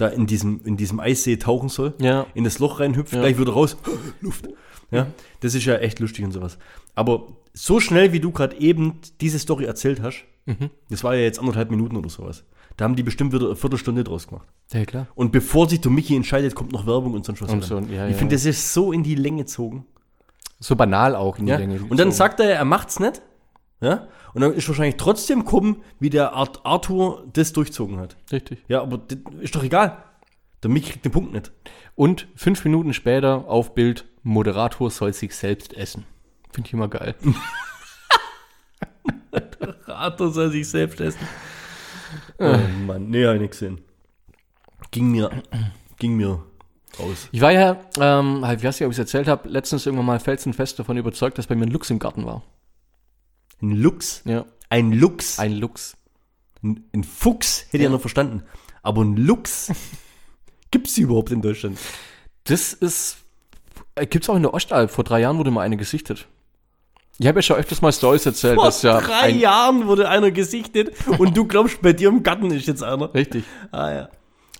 da in diesem, in diesem Eissee tauchen soll, Ja. in das Loch reinhüpft, Ja. gleich wieder raus, Luft. Ja, das ist ja echt lustig und sowas. Aber so schnell, wie du gerade eben diese Story erzählt hast, Mhm. das war ja jetzt anderthalb Minuten oder sowas, da haben die bestimmt wieder eine Viertelstunde draus gemacht. Ja, klar. Und bevor sich der Mickey entscheidet, kommt noch Werbung und sonst was. Und so, ja, ich ja. finde, das ist so in die Länge gezogen. So banal auch in die Ja? Länge. Und dann sagt er, er macht's nicht. Ja? Und dann ist wahrscheinlich trotzdem kommen, wie der Art Arthur das durchzogen hat. Richtig. Ja, aber ist doch egal. Der Mick kriegt den Punkt nicht. Und fünf Minuten später auf Bild, Moderator soll sich selbst essen. Finde ich immer geil. Arthur soll sich selbst essen. Oh Mann, nee, hab ich nicht gesehen. Ging mir, ging mir raus. Ich war ja, ähm, ich weiß nicht, ob ich es erzählt habe, letztens irgendwann mal felsenfest davon überzeugt, dass bei mir ein Luchs im Garten war. Ein Luchs. Ja. Ein Luchs. Ein Luchs. Ein, ein Fuchs hätte ich ja noch verstanden. Aber ein Luchs gibt's überhaupt in Deutschland? Das ist, äh, gibt's auch in der Ostalb. Vor drei Jahren wurde mal eine gesichtet. Ich habe ja schon öfters mal Stories erzählt, Vor dass ja drei ein, Jahren wurde einer gesichtet und du glaubst, bei dir im Garten ist jetzt einer. Richtig. Ah ja.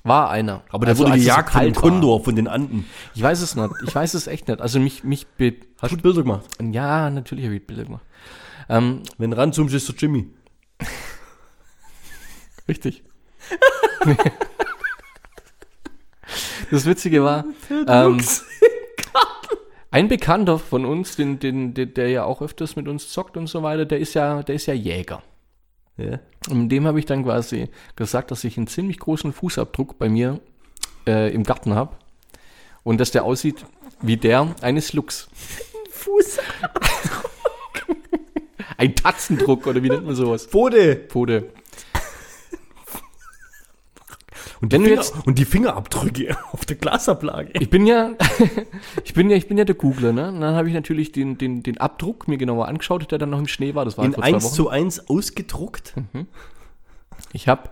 War einer. Aber der Also, wurde gejagt von dem kalt war. Kondor, von den Anden. Ich weiß es nicht. Ich weiß es echt nicht. Also mich, mich Hast du Bilder gemacht? Ja, natürlich habe ich Bilder gemacht. Ähm, Wenn ranzoomst, ist der Jimmy. richtig. das Witzige war, ähm, ein Bekannter von uns, den, den, der, der ja auch öfters mit uns zockt und so weiter, der ist ja, der ist ja Jäger. Ja. Und dem habe ich dann quasi gesagt, dass ich einen ziemlich großen Fußabdruck bei mir äh, im Garten habe. Und dass der aussieht wie der eines Luchs. Fuß. Ein Tatzendruck oder wie nennt man sowas? Pfote. Pfote. Und, Wenn Finger, jetzt- und die Fingerabdrücke auf der Glasablage. Ich bin ja, ich bin ja, ich bin ja der Googler, ne? Und dann habe ich natürlich den, den, den Abdruck mir genauer angeschaut, der dann noch im Schnee war. Das war In vor zwei 1 Wochen. zu 1 ausgedruckt. Ich habe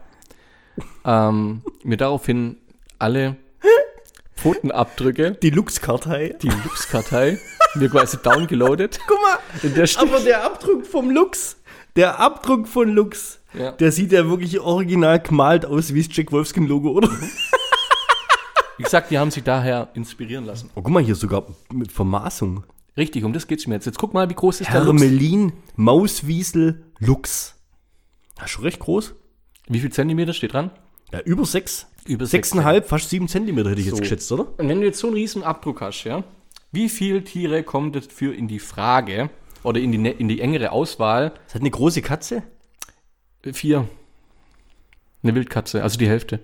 ähm, mir daraufhin alle Pfotenabdrücke, Die Luchskartei. die Luchskartei, mir quasi downgeloadet. Guck mal, der aber der Abdruck vom Lux, der Abdruck von Lux, Ja. der sieht ja wirklich original gemalt aus wie das Jack Wolfskin-Logo, oder? wie gesagt, die haben sich daher inspirieren lassen. Oh, guck mal, hier sogar mit Vermaßung. Richtig, um das geht's mir jetzt. Jetzt guck mal, wie groß ist der Luchs? Hermelin, Mauswiesel, Lux. Ja, schon recht groß. Wie viel Zentimeter steht dran? Ja, über sechs. Über sechs Sechseinhalb, fast sieben Zentimeter hätte ich jetzt So. geschätzt, oder? Und wenn du jetzt so einen riesen Abdruck hast, ja, wie viele Tiere kommt es für in die Frage oder in die, ne- in die engere Auswahl? Das hat eine große Katze. Äh, Vier. Eine Wildkatze, also die Hälfte.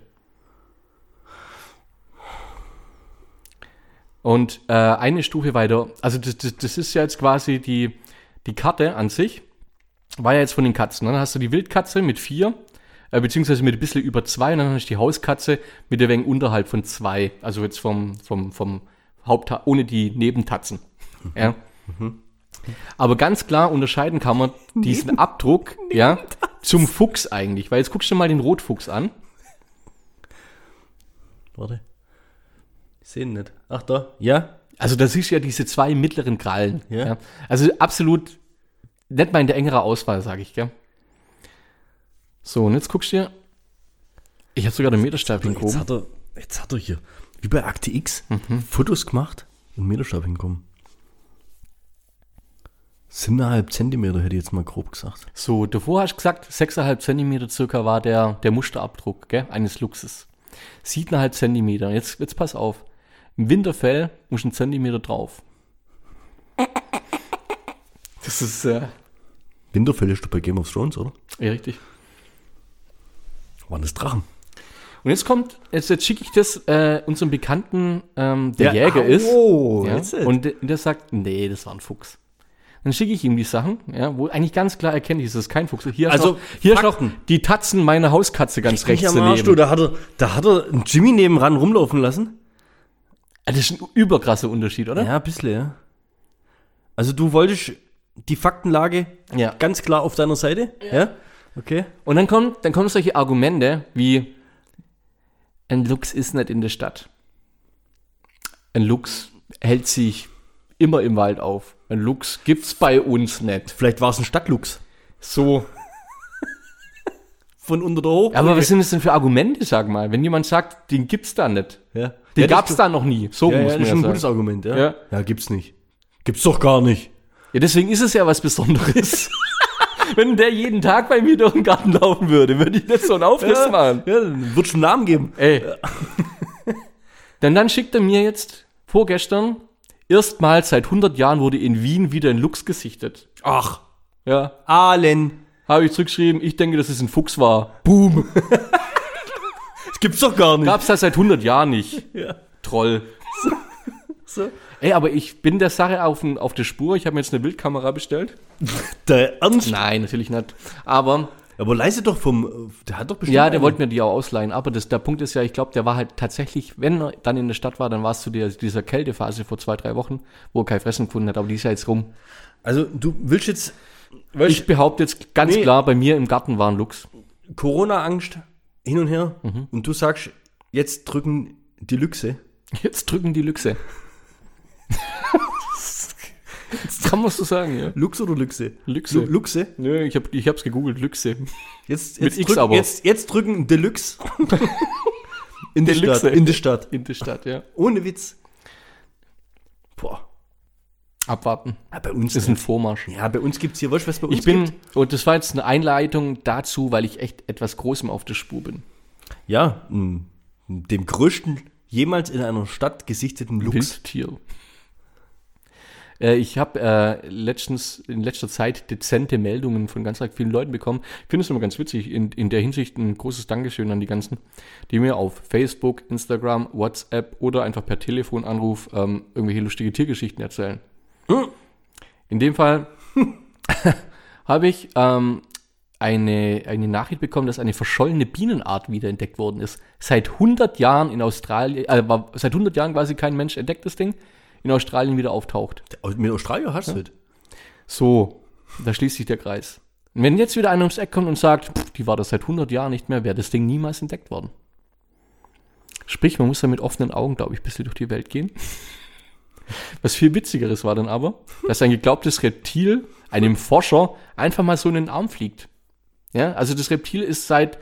Und äh, eine Stufe weiter, also das, das, das ist ja jetzt quasi die, die Karte an sich, war ja jetzt von den Katzen. Dann hast du die Wildkatze mit vier, äh, beziehungsweise mit ein bisschen über zwei, und dann hast du die Hauskatze mit der wenig unterhalb von zwei, also jetzt vom, vom, vom Haupt, ohne die Nebentatzen. Ja. Aber ganz klar unterscheiden kann man diesen Abdruck ja, zum Fuchs eigentlich. Weil jetzt guckst du mal den Rotfuchs an. Warte. Ich sehe ihn nicht. Ach, da. Ja. Also da siehst du ja diese zwei mittleren Krallen. Ja. Also absolut nicht mal in der engere Auswahl, sage ich, gell? So, und jetzt guckst du dir. Ich habe sogar den Meterstab Jetzt hingehoben. hat, er, jetzt hat er hier, wie bei Akte X, Fotos gemacht und Meterstab hinkommen. Siebeneinhalb Zentimeter hätte ich jetzt mal grob gesagt. So, davor hast du gesagt, 6,5 Zentimeter circa war der, der Musterabdruck gell, eines Luchses. 7,5 Zentimeter. Jetzt, jetzt pass auf. Im Winterfell muss ein Zentimeter drauf. Das ist äh, Winterfell ist doch bei Game of Thrones, oder? ja, richtig. Waren das Drachen? Und jetzt kommt, jetzt, jetzt schicke ich das äh, unserem Bekannten, ähm, der Jäger ah, ist. Oh, ja, und der, der sagt, nee, das war ein Fuchs. Dann schicke ich ihm die Sachen, ja, wo eigentlich ganz klar erkenne ich, es ist kein Fuchs. Hier Also, ist noch, hier noch die Tatzen meiner Hauskatze ganz rechts am Arsch, du, daneben. da hat, er, da hat er einen Jimmy nebenan rumlaufen lassen. Ah, Das ist ein überkrasser Unterschied, oder? Ja, ein bisschen, ja. Also du wolltest die Faktenlage Ja. ganz klar auf deiner Seite? Ja. Okay. Und dann kommt, dann kommen solche Argumente wie ein Luchs ist nicht in der Stadt. Ein Luchs hält sich immer im Wald auf. Ein Luchs gibt's bei uns nicht. Vielleicht war es ein Stadtluchs. So. Von unter der Hoch. Aber was sind das denn für Argumente, sag mal? Wenn jemand sagt, den gibt's da nicht. Ja. Den ja, gab's da noch nie. So Ja, muss ja, man das ist ja ein sagen. gutes Argument, ja. Ja. Ja, gibt's nicht. Gibt's doch gar nicht. Ja, deswegen ist es ja was Besonderes. Wenn der jeden Tag bei mir durch den Garten laufen würde, würde ich nicht so einen Aufriss machen. Ja, dann wird schon einen Namen geben. Ey. Denn dann schickt er mir jetzt vorgestern, erstmals seit 100 Jahren wurde in Wien wieder ein Luchs gesichtet. Ach, Ja, Ahlen. habe ich zurückgeschrieben, ich denke, dass es ein Fuchs war. Boom. Das gibt's doch gar nicht. Gab's das seit 100 Jahren nicht. Ja. Troll. So. Ey, aber ich bin der Sache auf, auf der Spur. Ich habe mir jetzt eine Wildkamera bestellt. Der Ernst. Nein, natürlich nicht. Aber Aber leise doch vom. Der hat doch bestimmt. Ja, der eine. wollte mir die auch ausleihen, aber das, der Punkt ist ja, ich glaube, der war halt tatsächlich, wenn er dann in der Stadt war, dann war es zu der, dieser Kältephase vor zwei, drei Wochen, wo er kein Fressen gefunden hat, aber die ist ja jetzt rum. Also, du willst jetzt. Ich behaupte jetzt ganz Nee. klar, bei mir im Garten war ein Luchs. Corona-Angst hin und her. Mhm. Und du sagst, jetzt drücken die Lüchse. Jetzt drücken die Lüchse. Kann man so sagen, ja. Lux oder Luchse? Luchse. Lu- Luchse? Nö, ich, hab, ich hab's gegoogelt, Luchse. Jetzt, Mit jetzt, X drücken, aber. Jetzt, jetzt drücken Deluxe. In Deluxe. Stadt. In die Stadt. In der Stadt, ja. Ohne Witz. Boah. Abwarten. Ja, bei uns. Ist ein Vormarsch. ja, bei uns gibt's hier, weißt du, was bei uns Ich bin, gibt? und das war jetzt eine Einleitung dazu, weil ich echt etwas Großem auf der Spur bin. Ja, m, dem größten jemals in einer Stadt gesichteten Lux. Wildtier. Äh, ich habe äh, letztens in letzter Zeit dezente Meldungen von ganz vielen Leuten bekommen. Ich finde es immer ganz witzig. In, in der Hinsicht ein großes Dankeschön an die ganzen, die mir auf Facebook, Instagram, WhatsApp oder einfach per Telefonanruf ähm, irgendwelche lustige Tiergeschichten erzählen. In dem Fall habe ich ähm, eine, eine Nachricht bekommen, dass eine verschollene Bienenart wiederentdeckt worden ist. Seit 100 Jahren in Australien, äh, war seit 100 Jahren quasi kein Mensch entdeckt das Ding, in Australien wieder auftaucht. Mit Australier hast du das? So, da schließt sich der Kreis. Und wenn jetzt wieder einer ums Eck kommt und sagt, pff, die war das seit 100 Jahren nicht mehr, wäre das Ding niemals entdeckt worden. Sprich, man muss da mit offenen Augen, glaube ich, ein bisschen durch die Welt gehen. Was viel witzigeres war dann aber, dass ein geglaubtes Reptil einem Forscher einfach mal so in den Arm fliegt. Ja, also das Reptil ist seit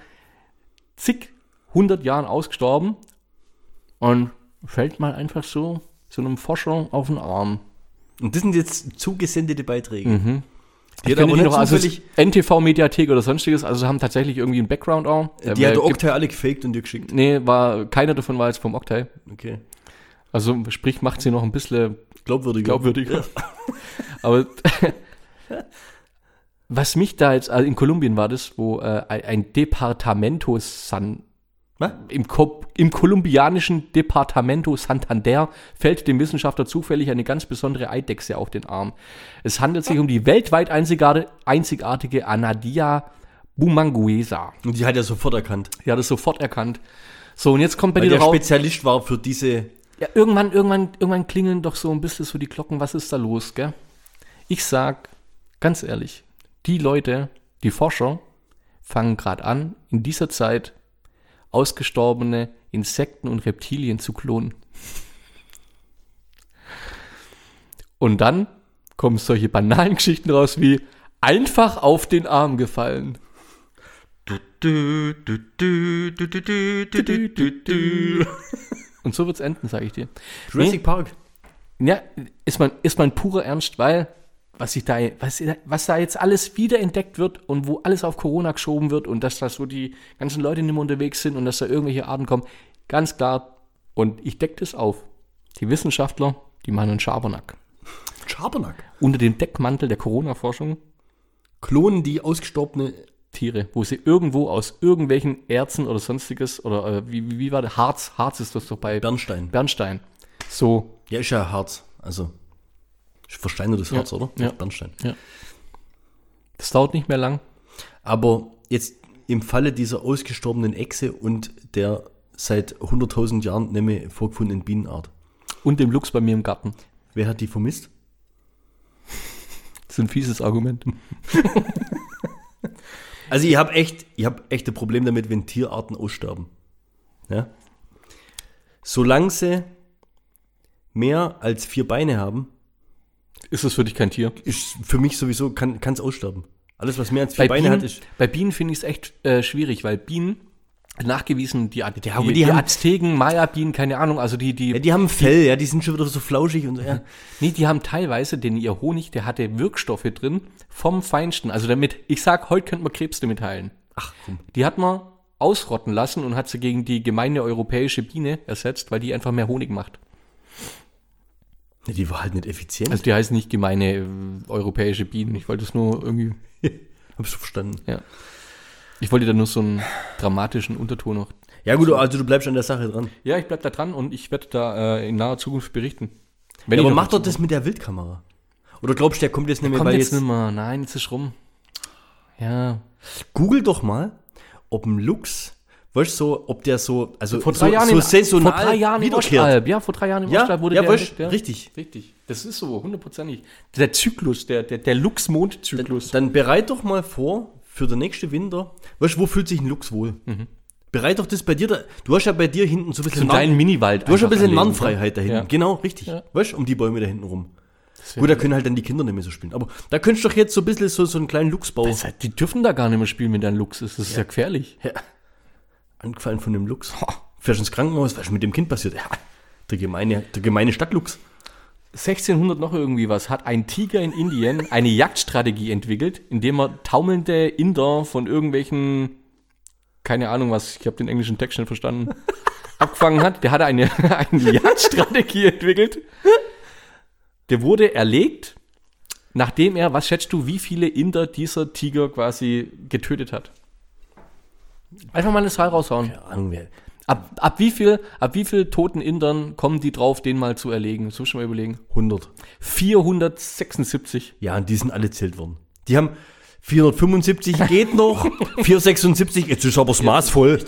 zig hundert Jahren ausgestorben und fällt mal einfach so so einem Forscher auf den Arm. Und das sind jetzt zugesendete Beiträge. Mhm. Die Ich hat nicht noch, also NTV-Mediathek oder sonstiges, also haben tatsächlich irgendwie einen Background auch. Äh, die hat der Oktay alle gefaked und dir geschickt. Nee, war, keiner davon war jetzt vom Octay. Okay. Also sprich, macht sie noch ein bisschen Glaubwürdiger. glaubwürdiger. Aber was mich da jetzt, also in Kolumbien war das, wo äh, ein, Departamento San? Im, Ko im kolumbianischen Departamento Santander fällt dem Wissenschaftler zufällig eine ganz besondere Eidechse auf den Arm. Es handelt sich um die weltweit einzigartige, Anadia bumanguesa. Und die hat er sofort erkannt. Die hat es sofort erkannt. So, und jetzt kommt bei Weil dir der raus. Spezialist war für diese. Ja, irgendwann, irgendwann, irgendwann klingeln doch so ein bisschen so die Glocken. Was ist da los, gell? Ich sag, ganz ehrlich, die Leute, die Forscher, fangen gerade an, in dieser Zeit ausgestorbene Insekten und Reptilien zu klonen. Und dann kommen solche banalen Geschichten raus wie einfach auf den Arm gefallen. Und so wird's enden, sage ich dir. Jurassic Park. Ja, ist man, ist man purer Ernst, weil was, ich da, was, was da jetzt alles wiederentdeckt wird und wo alles auf Corona geschoben wird und dass da so die ganzen Leute nicht mehr unterwegs sind und dass da irgendwelche Arten kommen, ganz klar. Und ich decke das auf. Die Wissenschaftler, die machen einen Schabernack. Schabernack. Unter dem Deckmantel der Corona-Forschung Klonen die ausgestorbene. Tiere, wo sie irgendwo aus irgendwelchen Erzen oder sonstiges oder äh, wie, wie, war der Harz? Harz ist das doch bei Bernstein. Bernstein. So, Ja, ist ja Harz. Also. Versteinertes Ja, Harz, oder? ja. Bernstein. das dauert nicht mehr lang. Aber jetzt im Falle dieser ausgestorbenen Echse und der seit 100.000 Jahren nicht mehr vorgefundenen Bienenart. Und dem Luchs bei mir im Garten. Wer hat die vermisst? Das ist ein fieses Argument. Also ich habe echt, ich habe echt ein Problem damit, wenn Tierarten aussterben. Ja? Solange sie mehr als vier Beine haben, Ist das für dich kein Tier? ist für mich sowieso, kann es aussterben. Alles, was mehr als vier Bei Beine Bienen, hat, ist. bei Bienen finde ich es echt äh, schwierig, weil Bienen nachgewiesen, die, die, aber die, die die haben- Azteken, Maya-Bienen, keine Ahnung, also die, die, Ja, die haben Fell, ja, die sind schon wieder so flauschig und so, ja. nee, die haben teilweise, denn ihr Honig, der hatte Wirkstoffe drin vom Feinsten. Also damit, ich sag, heute könnte man Krebs damit heilen. Ach komm. Die hat man ausrotten lassen und hat sie gegen die gemeine europäische Biene ersetzt, weil die einfach mehr Honig macht. Die war halt nicht effizient. Also die heißt nicht gemeine äh, europäische Bienen. Ich wollte es nur irgendwie, Habst du verstanden? ja. Ich wollte da nur so einen dramatischen Unterton noch. Ja gut, also du bleibst an der Sache dran. Ja, ich bleib da dran und ich werde da äh, in naher Zukunft berichten. Wenn Ja, aber mach doch das mit der Wildkamera. Oder glaubst du, der kommt jetzt nicht mehr, Kommt jetzt jetzt... nicht mehr. Nein, jetzt ist rum. Ja. Google doch mal, ob ein Luchs, weißt du, so, ob der so, also Vor so, drei Jahren, so in, saisonal vor drei Jahren wiederkehrt. Ostalb. Ja, vor drei Jahren Ja, Ostalb wurde ja, der weißt, ja. richtig. Richtig. Das ist so, hundertprozentig. Der Zyklus, der, der, der Lux-Mond-Zyklus. Dann bereit doch mal vor für den nächsten Winter. Weißt du, wo fühlt sich ein Luchs wohl? Bereit doch das bei dir, da, du hast ja bei dir hinten so ein So bisschen, einen Narren- kleinen Miniwald. du hast ja ein bisschen Narrenfreiheit da hinten. Ja. Genau, richtig. Ja. Weißt du, um die Bäume da hinten rum. Gut, da können halt dann die Kinder nicht mehr so spielen. Aber da könntest du doch jetzt so ein bisschen so, so einen kleinen Luchsbau Das heißt, die dürfen da gar nicht mehr spielen, wenn da ein ist. Das ist ja, gefährlich. Angefallen von dem Luchs. Fährst ins Krankenhaus, was ist mit dem Kind passiert? Ja, der gemeine, der gemeine Stadtluchs. 1600 noch irgendwie was, hat ein Tiger in Indien eine Jagdstrategie entwickelt, indem er taumelnde Inder von irgendwelchen, keine Ahnung was, ich habe den englischen Text nicht verstanden, abgefangen hat. Der hatte eine, eine Jagdstrategie entwickelt. Der wurde erlegt, nachdem er, was schätzt du, wie viele Inder dieser Tiger quasi getötet hat? Einfach mal eine Zahl raushauen. Keine Ahnung, wer. Ab, ab, wie viel, ab wie viel toten Indern kommen die drauf, den mal zu erlegen? Muss ich mal überlegen. 100. 476. Ja, und die sind alle zählt worden. Die haben 475 geht noch, 476, jetzt ist aber das Maß voll.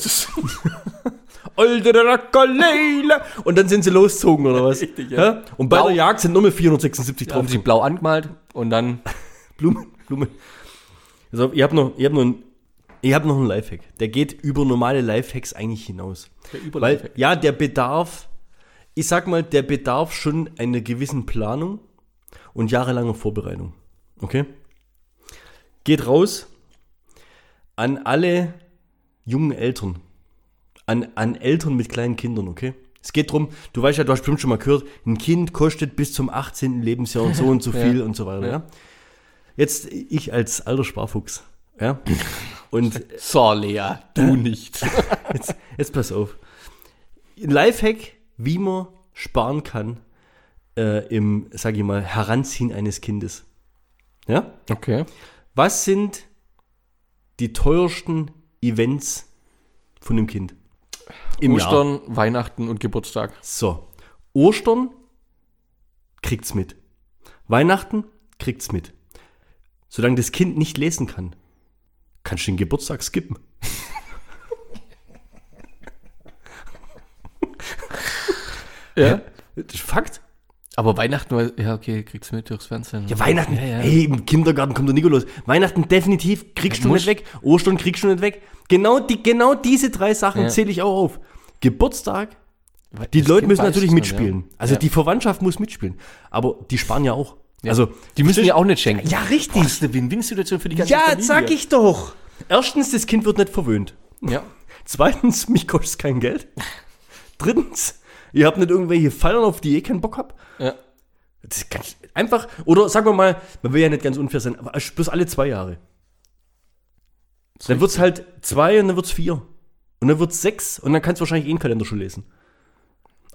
Und dann sind sie losgezogen, oder was? Richtig, ja. Und bei Blau. der Jagd sind nur mehr 476 Haben drauf. sie blau angemalt und dann Blumen, Blumen. Also, ich habe noch, ich hab noch, ein, ich hab noch einen Lifehack. Der geht über normale Lifehacks eigentlich hinaus. Der über Weil, Lifehack. ja, der bedarf, ich sag mal, der bedarf schon einer gewissen Planung und jahrelanger Vorbereitung. Okay? Geht raus an alle jungen Eltern. An, an Eltern mit kleinen Kindern, okay? Es geht drum, du weißt ja, du hast bestimmt schon mal gehört, ein Kind kostet bis zum 18. Lebensjahr und so und so Ja. viel und so weiter, Ja. ja? Jetzt ich als alter Sparfuchs, ja? Und So, Lea, du nicht. Jetzt, jetzt pass auf. Ein Lifehack, wie man sparen kann äh, im, sag ich mal, Heranziehen eines Kindes. Ja? Okay. Was sind die teuersten Events von dem Kind? Im Jahr. Ostern, Weihnachten und Geburtstag. So. Ostern kriegt's mit. Weihnachten kriegt's mit. Solange das Kind nicht lesen kann, kannst du den Geburtstag skippen. Ja. Das ist Fakt. Aber Weihnachten, war- ja, okay, kriegst du mit durchs Fernsehen. Ja, Weihnachten, Ja, ja. hey, im Kindergarten kommt der Nikolaus. Weihnachten definitiv kriegst du nicht weg. Ostern kriegst du nicht weg. Genau, die, genau diese drei Sachen Ja. zähle ich auch auf. Geburtstag, die Das Leute Kind müssen weiß natürlich es mitspielen. ja. Also Ja. die Verwandtschaft muss mitspielen. Aber die sparen ja auch. Also, Die müssen ja auch nicht schenken. Ja, richtig. Boah, das ist eine Win-Win-Situation für die ganze ja, Familie. sag ich doch. Erstens, das Kind wird nicht verwöhnt. Ja. Zweitens, mich kostet es kein Geld. Drittens, ihr habt nicht irgendwelche Feiern, auf die ihr keinen Bock habt. ja. Das ist ganz einfach, oder sagen wir mal, man will ja nicht ganz unfair sein, aber bloß alle zwei Jahre. Dann wird es halt zwei und dann wird es vier. Und dann wird es sechs und dann kannst du wahrscheinlich eh einen Kalender schon lesen.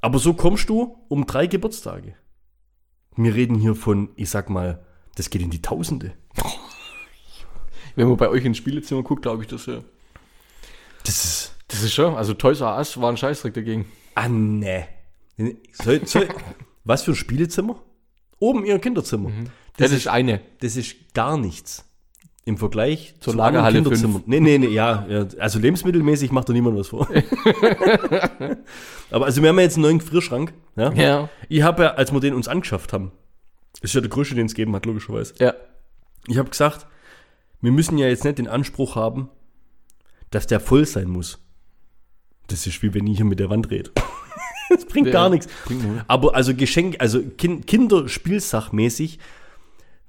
Aber so kommst du um drei Geburtstage. Wir reden hier von, ich sag mal, das geht in die Tausende. Wenn man bei euch ins Spielezimmer guckt, glaube ich, das ja. Das ist. Das ist schon, also Toys R Us war ein Scheißdreck dagegen. Ah, ne. Soll, soll, was für ein Spielezimmer? Oben ihr Kinderzimmer. Das, ist eine. Das ist gar nichts. Im Vergleich Zur zu Lagerhalle anderen Kinderzimmern. Nee, nee, nee, ja, ja. Also lebensmittelmäßig macht da niemand was vor. Aber also wir haben ja jetzt einen neuen Gefrierschrank. Ja? Ja. Ich habe ja, als wir den uns angeschafft haben, das ist ja der größte, den es geben hat, logischerweise. Ja. Ich habe gesagt, wir müssen ja jetzt nicht den Anspruch haben, dass der voll sein muss. Das ist wie wenn ich hier mit der Wand rede. das bringt Ja, gar nichts. bringt. Aber also Geschenk, also kind, Kinderspielsachmäßig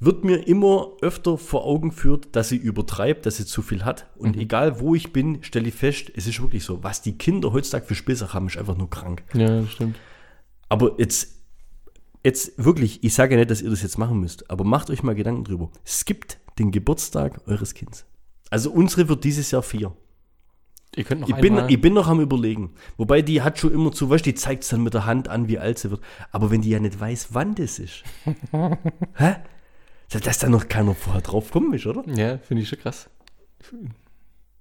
wird mir immer öfter vor Augen geführt, dass sie übertreibt, dass sie zu viel hat. Und Mhm. egal wo ich bin, stelle ich fest, es ist wirklich so. Was die Kinder heutzutage für Spielsachen haben, ist einfach nur krank. Ja, das stimmt. Aber jetzt, jetzt wirklich, ich sage ja nicht, dass ihr das jetzt machen müsst, aber macht euch mal Gedanken drüber. Skippt den Geburtstag eures Kindes. Also unsere wird dieses Jahr vier. Ihr könnt noch Ich bin, ich bin noch am überlegen. Wobei die hat schon immer zu, weißt die zeigt es dann mit der Hand an, wie alt sie wird. Aber wenn die ja nicht weiß, wann das ist. hä? Dass da noch keiner vorher drauf kommen ist, oder? ja, finde ich schon krass.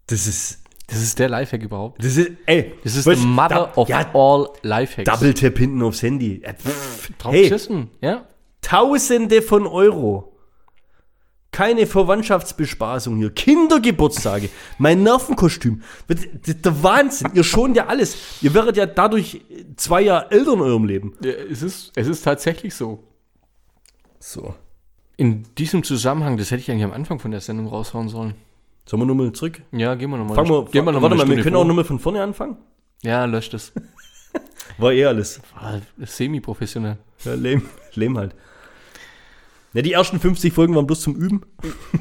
Das ist, Das ist der Lifehack überhaupt. das ist, ey. Das ist weißt the mother da- of ja, all Lifehacks. Double Tap hinten aufs Handy. Äh, pff, Drauf hey, geschissen, ja. Tausende von Euro. Keine Verwandtschaftsbespaßung hier. Kindergeburtstage. Mein Nervenkostüm. Der Wahnsinn. Ihr schont ja alles. Ihr werdet ja dadurch zwei Jahre älter in eurem Leben. ja es, ist, es ist tatsächlich so. So. In diesem Zusammenhang, das hätte ich eigentlich am Anfang von der Sendung raushauen sollen. Sollen wir nochmal zurück? Ja, gehen wir nochmal. Fangen wir, gehen wir noch warte mal, wir können vor. auch nochmal von vorne anfangen. Ja, löscht es. War eh alles. Ah, Semi-professionell. Ja, lame, lame halt. Ja, die ersten 50 Folgen waren bloß zum Üben.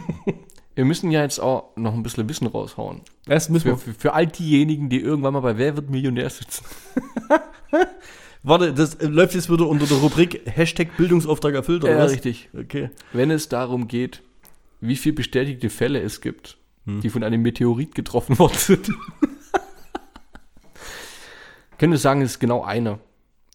Wir müssen ja jetzt auch noch ein bisschen Wissen raushauen. Das müssen Für, für, für all diejenigen, die irgendwann mal bei Wer wird Millionär sitzen. Warte, das äh, läuft jetzt wieder unter der Rubrik Hashtag Bildungsauftrag erfüllt, oder Ja, was? richtig. Okay. Wenn es darum geht, wie viele bestätigte Fälle es gibt, Hm. die von einem Meteorit getroffen worden sind. Wir sagen, es ist genau einer.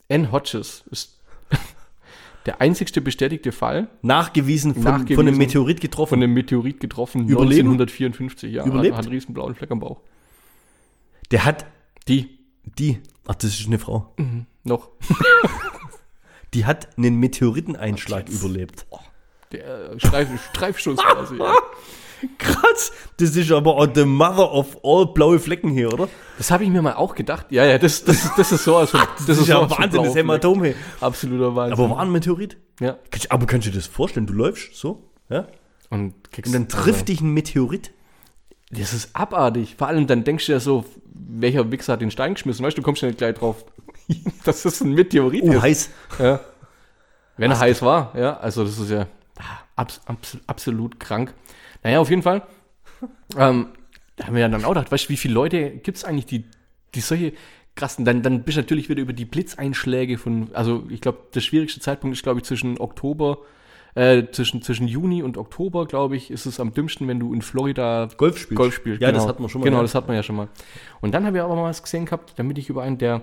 N. Hodges ist der einzigste bestätigte Fall Nachgewiesen von, Nachgewiesen. von einem Meteorit getroffen. von einem Meteorit getroffen Überleben? 1954. Ja, Überlebt? Hat, hat einen riesen blauen Fleck am Bauch. Der hat Die die, ach, das ist eine Frau. Noch. Die hat einen Meteoriteneinschlag überlebt. Der äh, Streif, Streifschuss quasi. ja. Krass. Das ist aber auch the mother of all blaue Flecken hier, oder? Das habe ich mir mal auch gedacht. Ja, ja, das, das, das ist sowas von. Das, Das ist ja Wahnsinn, das Hämatom hier. Fleck. Absoluter Wahnsinn. Aber war ein Meteorit? ja. Aber kannst du dir das vorstellen? Du läufst so, ja? Und, Und dann trifft dich ein Meteorit. Das ist abartig. Vor allem dann denkst du ja so, welcher Wichser hat den Stein geschmissen? Weißt du, du kommst ja nicht gleich drauf. Das ist ein Meteorit. Oh, heiß. Ja. Wenn er heiß war, ja. Also das ist ja abs abs absolut krank. Naja, auf jeden Fall. Ähm, da haben wir ja dann auch gedacht, weißt du, wie viele Leute gibt es eigentlich, die, die solche krassen, dann, dann bist du natürlich wieder über die Blitzeinschläge von, also ich glaube, der schwierigste Zeitpunkt ist, glaube ich, zwischen Oktober, äh, zwischen, zwischen Juni und Oktober, glaube ich, ist es am dümmsten, wenn du in Florida Golf spielst. Golf spielst. Ja, das hat man schon mal, Genau, ja. das hat man ja schon mal. Und dann habe ich aber mal was gesehen gehabt, damit ich über einen, der,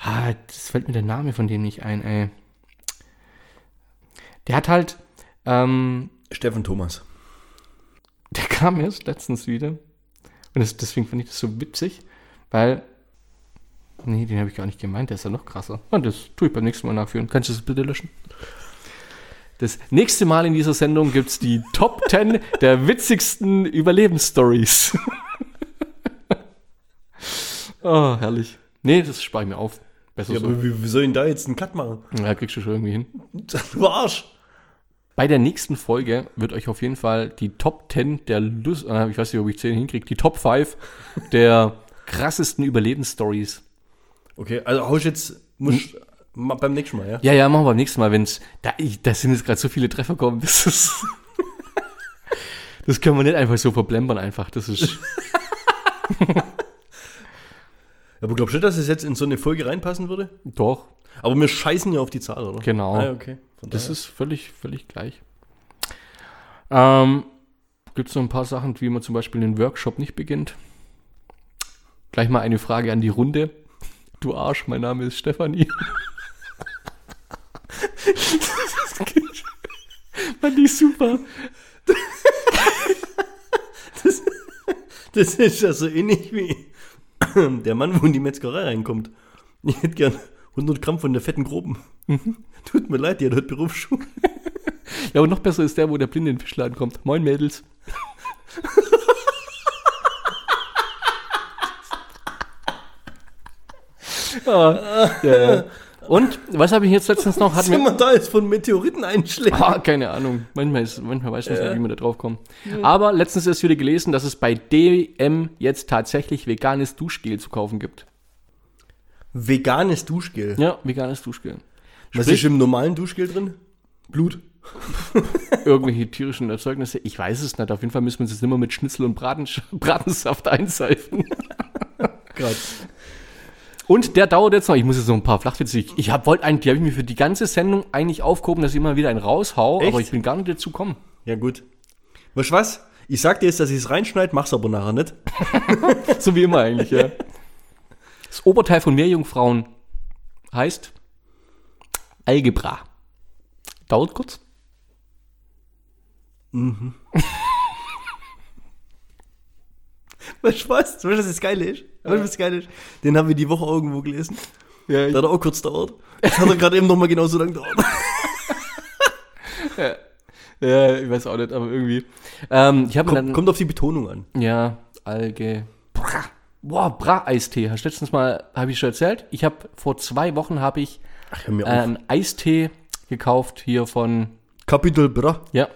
ah, das fällt mir der Name von dem nicht ein, ey. Der hat halt, ähm, Steffen Thomas. der kam erst letztens wieder. Und das, deswegen fand ich das so witzig, weil, nee, den habe ich gar nicht gemeint, der ist ja noch krasser. Und das tue ich beim nächsten Mal nachführen. Kannst du das bitte löschen? Das nächste Mal in dieser Sendung gibt es die Top 10 der witzigsten Überlebensstories. oh, herrlich. Nee, das spare ich mir auf. Besser Ja, so. aber wie, wie soll ich denn da jetzt einen Cut machen? Ja, kriegst du schon irgendwie hin. Du Arsch. Bei der nächsten Folge wird euch auf jeden Fall die Top 10 der Lust, äh, ich weiß nicht, ob ich 10 hinkriege, die Top 5 der krassesten Überlebensstories. Okay, also hausch jetzt, muss ma- beim nächsten Mal, ja? Ja, ja, machen wir beim nächsten Mal, wenn's, da, ich, da sind jetzt gerade so viele Treffer gekommen, das ist, das können wir nicht einfach so verblempern einfach, das ist, Aber glaubst du, dass es jetzt in so eine Folge reinpassen würde? doch, Aber wir scheißen ja auf die Zahl, oder? Genau. Ah, okay. Das ist völlig, völlig gleich. Ähm, Gibt es noch ein paar Sachen, wie man zum Beispiel den Workshop nicht beginnt? Gleich mal eine Frage an die Runde. Du Arsch, mein Name ist Stefanie. Fand ich super. Das ist ja so ähnlich wie der Mann, wo in die Metzgerei reinkommt. Ich hätte gern 100 Gramm von der fetten Groben. Tut mir leid, hat heute Berufsschule. Ja, und noch besser ist der, wo der Blinde in den Fischladen kommt. Moin Mädels. ah, ja, ja. Und was habe ich jetzt letztens noch? Hat Was mir, da jetzt von Meteoriteneinschlägen? ah, keine Ahnung. Manchmal, ist, manchmal weiß man nicht, wie man da drauf kommt. Aber letztens ist wieder gelesen, dass es bei DM jetzt tatsächlich veganes Duschgel zu kaufen gibt. Veganes Duschgel. Ja, veganes Duschgel. Was Sprich- ist im normalen Duschgel drin? Blut. Irgendwelche tierischen Erzeugnisse. Ich weiß es nicht. Auf jeden Fall müssen wir uns jetzt immer mit Schnitzel und Braten, Bratensaft einseifen. Gerade. Und der dauert jetzt noch. Ich muss jetzt noch ein paar Flachwitze. Ich, ich hab, wollte eigentlich, die habe ich mir für die ganze Sendung eigentlich aufgehoben, dass ich immer wieder einen raushau, Echt? aber ich bin gar nicht dazu gekommen. Ja, gut. Weißt du was? Ich sag dir jetzt, dass ich es reinschneide, mach's aber nachher nicht. So wie immer eigentlich, ja. Das Oberteil von Meerjungfrauen heißt Algebra. Dauert kurz. Weißt du was? Weißt du, was das Geile ist? Weißt du, was das Geile ist? Den haben wir die Woche irgendwo gelesen. Ja, Der hat auch kurz dauert. Das hat er gerade eben nochmal genauso lang dauert. ja, ich weiß auch nicht, aber irgendwie. Ähm, ich Kommt, dann. kommt auf die Betonung an. Ja, Alge. Bra. Boah, Bra-Eistee. Hast du letztens mal, habe ich schon erzählt? Ich habe vor zwei Wochen habe ich Ach, äh, einen Eistee gekauft hier von. Capital Bra. Ja.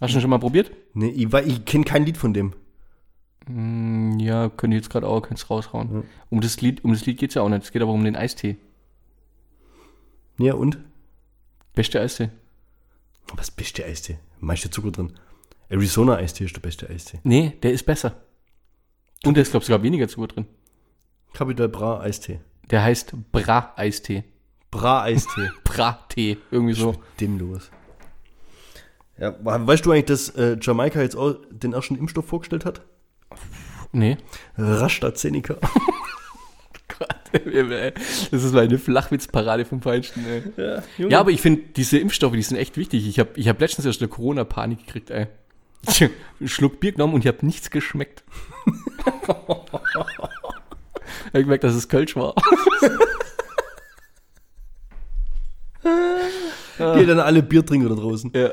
Hast du ihn schon mal probiert? Nee, ich, ich kenne kein Lied von dem. Mm, Ja, könnte ich jetzt gerade auch keins raushauen. Um das Lied, um das Lied geht's ja auch nicht. Es geht aber um den Eistee. Ja, und? Beste Eistee. Was beste Eistee? Meiste Zucker drin. Arizona Eistee ist der beste Eistee. Nee, der ist besser. Und da ist, glaube ich, sogar weniger Zucker drin. Capital Bra Eistee. Der heißt Bra-Eistee. Bra Eistee. Bra-Tee, irgendwie so. Dem los. Ja, weißt du eigentlich, dass äh, Jamaika jetzt auch den ersten Impfstoff vorgestellt hat? Nee. Rastazeneca. Das ist meine Flachwitzparade vom Feinsten, ey. Ja, Ja, aber ich finde, diese Impfstoffe, die sind echt wichtig. Ich habe ich hab letztens erst eine Corona-Panik gekriegt, ey. Ich einen Schluck Bier genommen und ich habe nichts geschmeckt. ich habe gemerkt, dass es Kölsch war. Geht dann alle Biertrinker da draußen. Ja.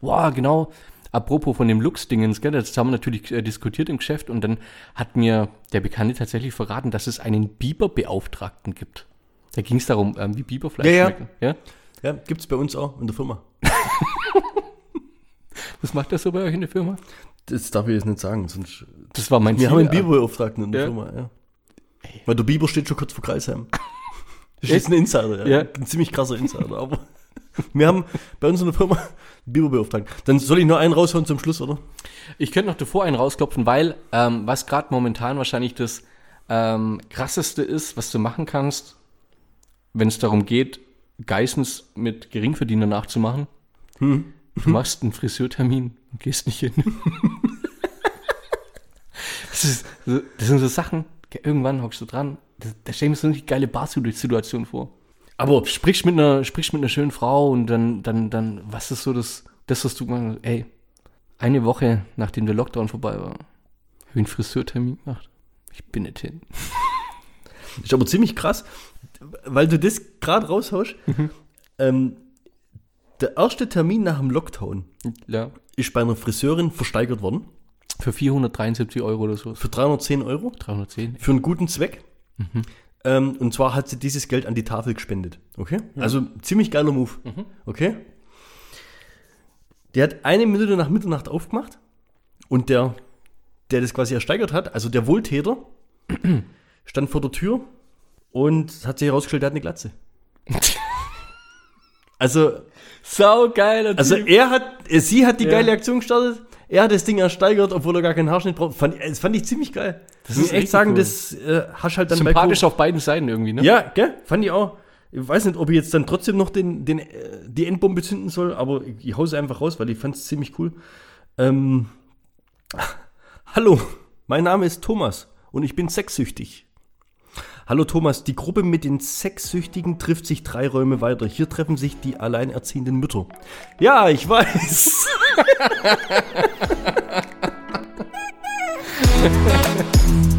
Wow, genau. Apropos von dem Lux-Dingens, gell, das haben wir natürlich äh, diskutiert im Geschäft und dann hat mir der Bekannte tatsächlich verraten, dass es einen Biberbeauftragten gibt. Da ging es darum, ähm, wie Biberfleisch Ja, ja. schmecken. Ja? Ja, gibt's bei uns auch in der Firma. Was macht das so bei euch in der Firma? Das darf ich jetzt nicht sagen, sonst. Das war mein Wir Ziel. haben einen Biberbeauftragten in der Ja. Firma, ja. Weil der Biber steht schon kurz vor Kreisheim. Das ist ein Insider, Ja. ja. Ein ziemlich krasser Insider, aber wir haben bei uns in der Firma einen Biberbeauftragten. Dann soll ich nur einen raushauen zum Schluss, oder? Ich könnte noch davor einen rausklopfen, weil ähm, was gerade momentan wahrscheinlich das ähm, krasseste ist, was du machen kannst, wenn es darum geht, Geissens mit Geringverdiener nachzumachen. Du machst einen Friseurtermin und gehst nicht hin. das, ist, das sind so Sachen, irgendwann hockst du dran, da, da stell ich mir so eine geile Bar-Situation vor. Aber Sprichst mit einer, sprichst mit einer schönen Frau und dann, dann, dann, was ist so das, das, was du machst, ey, eine Woche nachdem der Lockdown vorbei war, habe ich einen Friseurtermin gemacht. Ich bin nicht hin. ist aber ziemlich krass, weil du das gerade raushaust. Ähm, der erste Termin nach dem Lockdown Ja. ist bei einer Friseurin versteigert worden. Für 473 Euro oder so. Für 310 Euro. 310. Für einen guten Zweck. Ähm, und zwar hat sie dieses Geld an die Tafel gespendet. Okay? Also ziemlich geiler Move. Okay? Der hat eine Minute nach Mitternacht aufgemacht und der, der das quasi ersteigert hat, also der Wohltäter, stand vor der Tür und hat sich herausgestellt, der hat eine Glatze. Also, Sau geil. also er hat, sie hat die Ja. geile Aktion gestartet, er hat das Ding ersteigert, obwohl er gar keinen Haarschnitt braucht. Fand, das fand ich ziemlich geil. Das muss echt sagen, cool. das äh, hast halt dann bei sympathisch Co- auf beiden Seiten irgendwie, ne? Ja, gell? Fand ich auch. Ich weiß nicht, ob ich jetzt dann trotzdem noch den, den, äh, die Endbombe zünden soll, aber ich, ich hau sie einfach raus, weil ich fand es ziemlich cool. Ähm, hallo, mein Name ist Thomas und ich bin sexsüchtig. Hallo Thomas, die Gruppe mit den Sexsüchtigen trifft sich drei Räume weiter. Hier treffen sich die alleinerziehenden Mütter. Ja, ich weiß. Ha ha ha ha!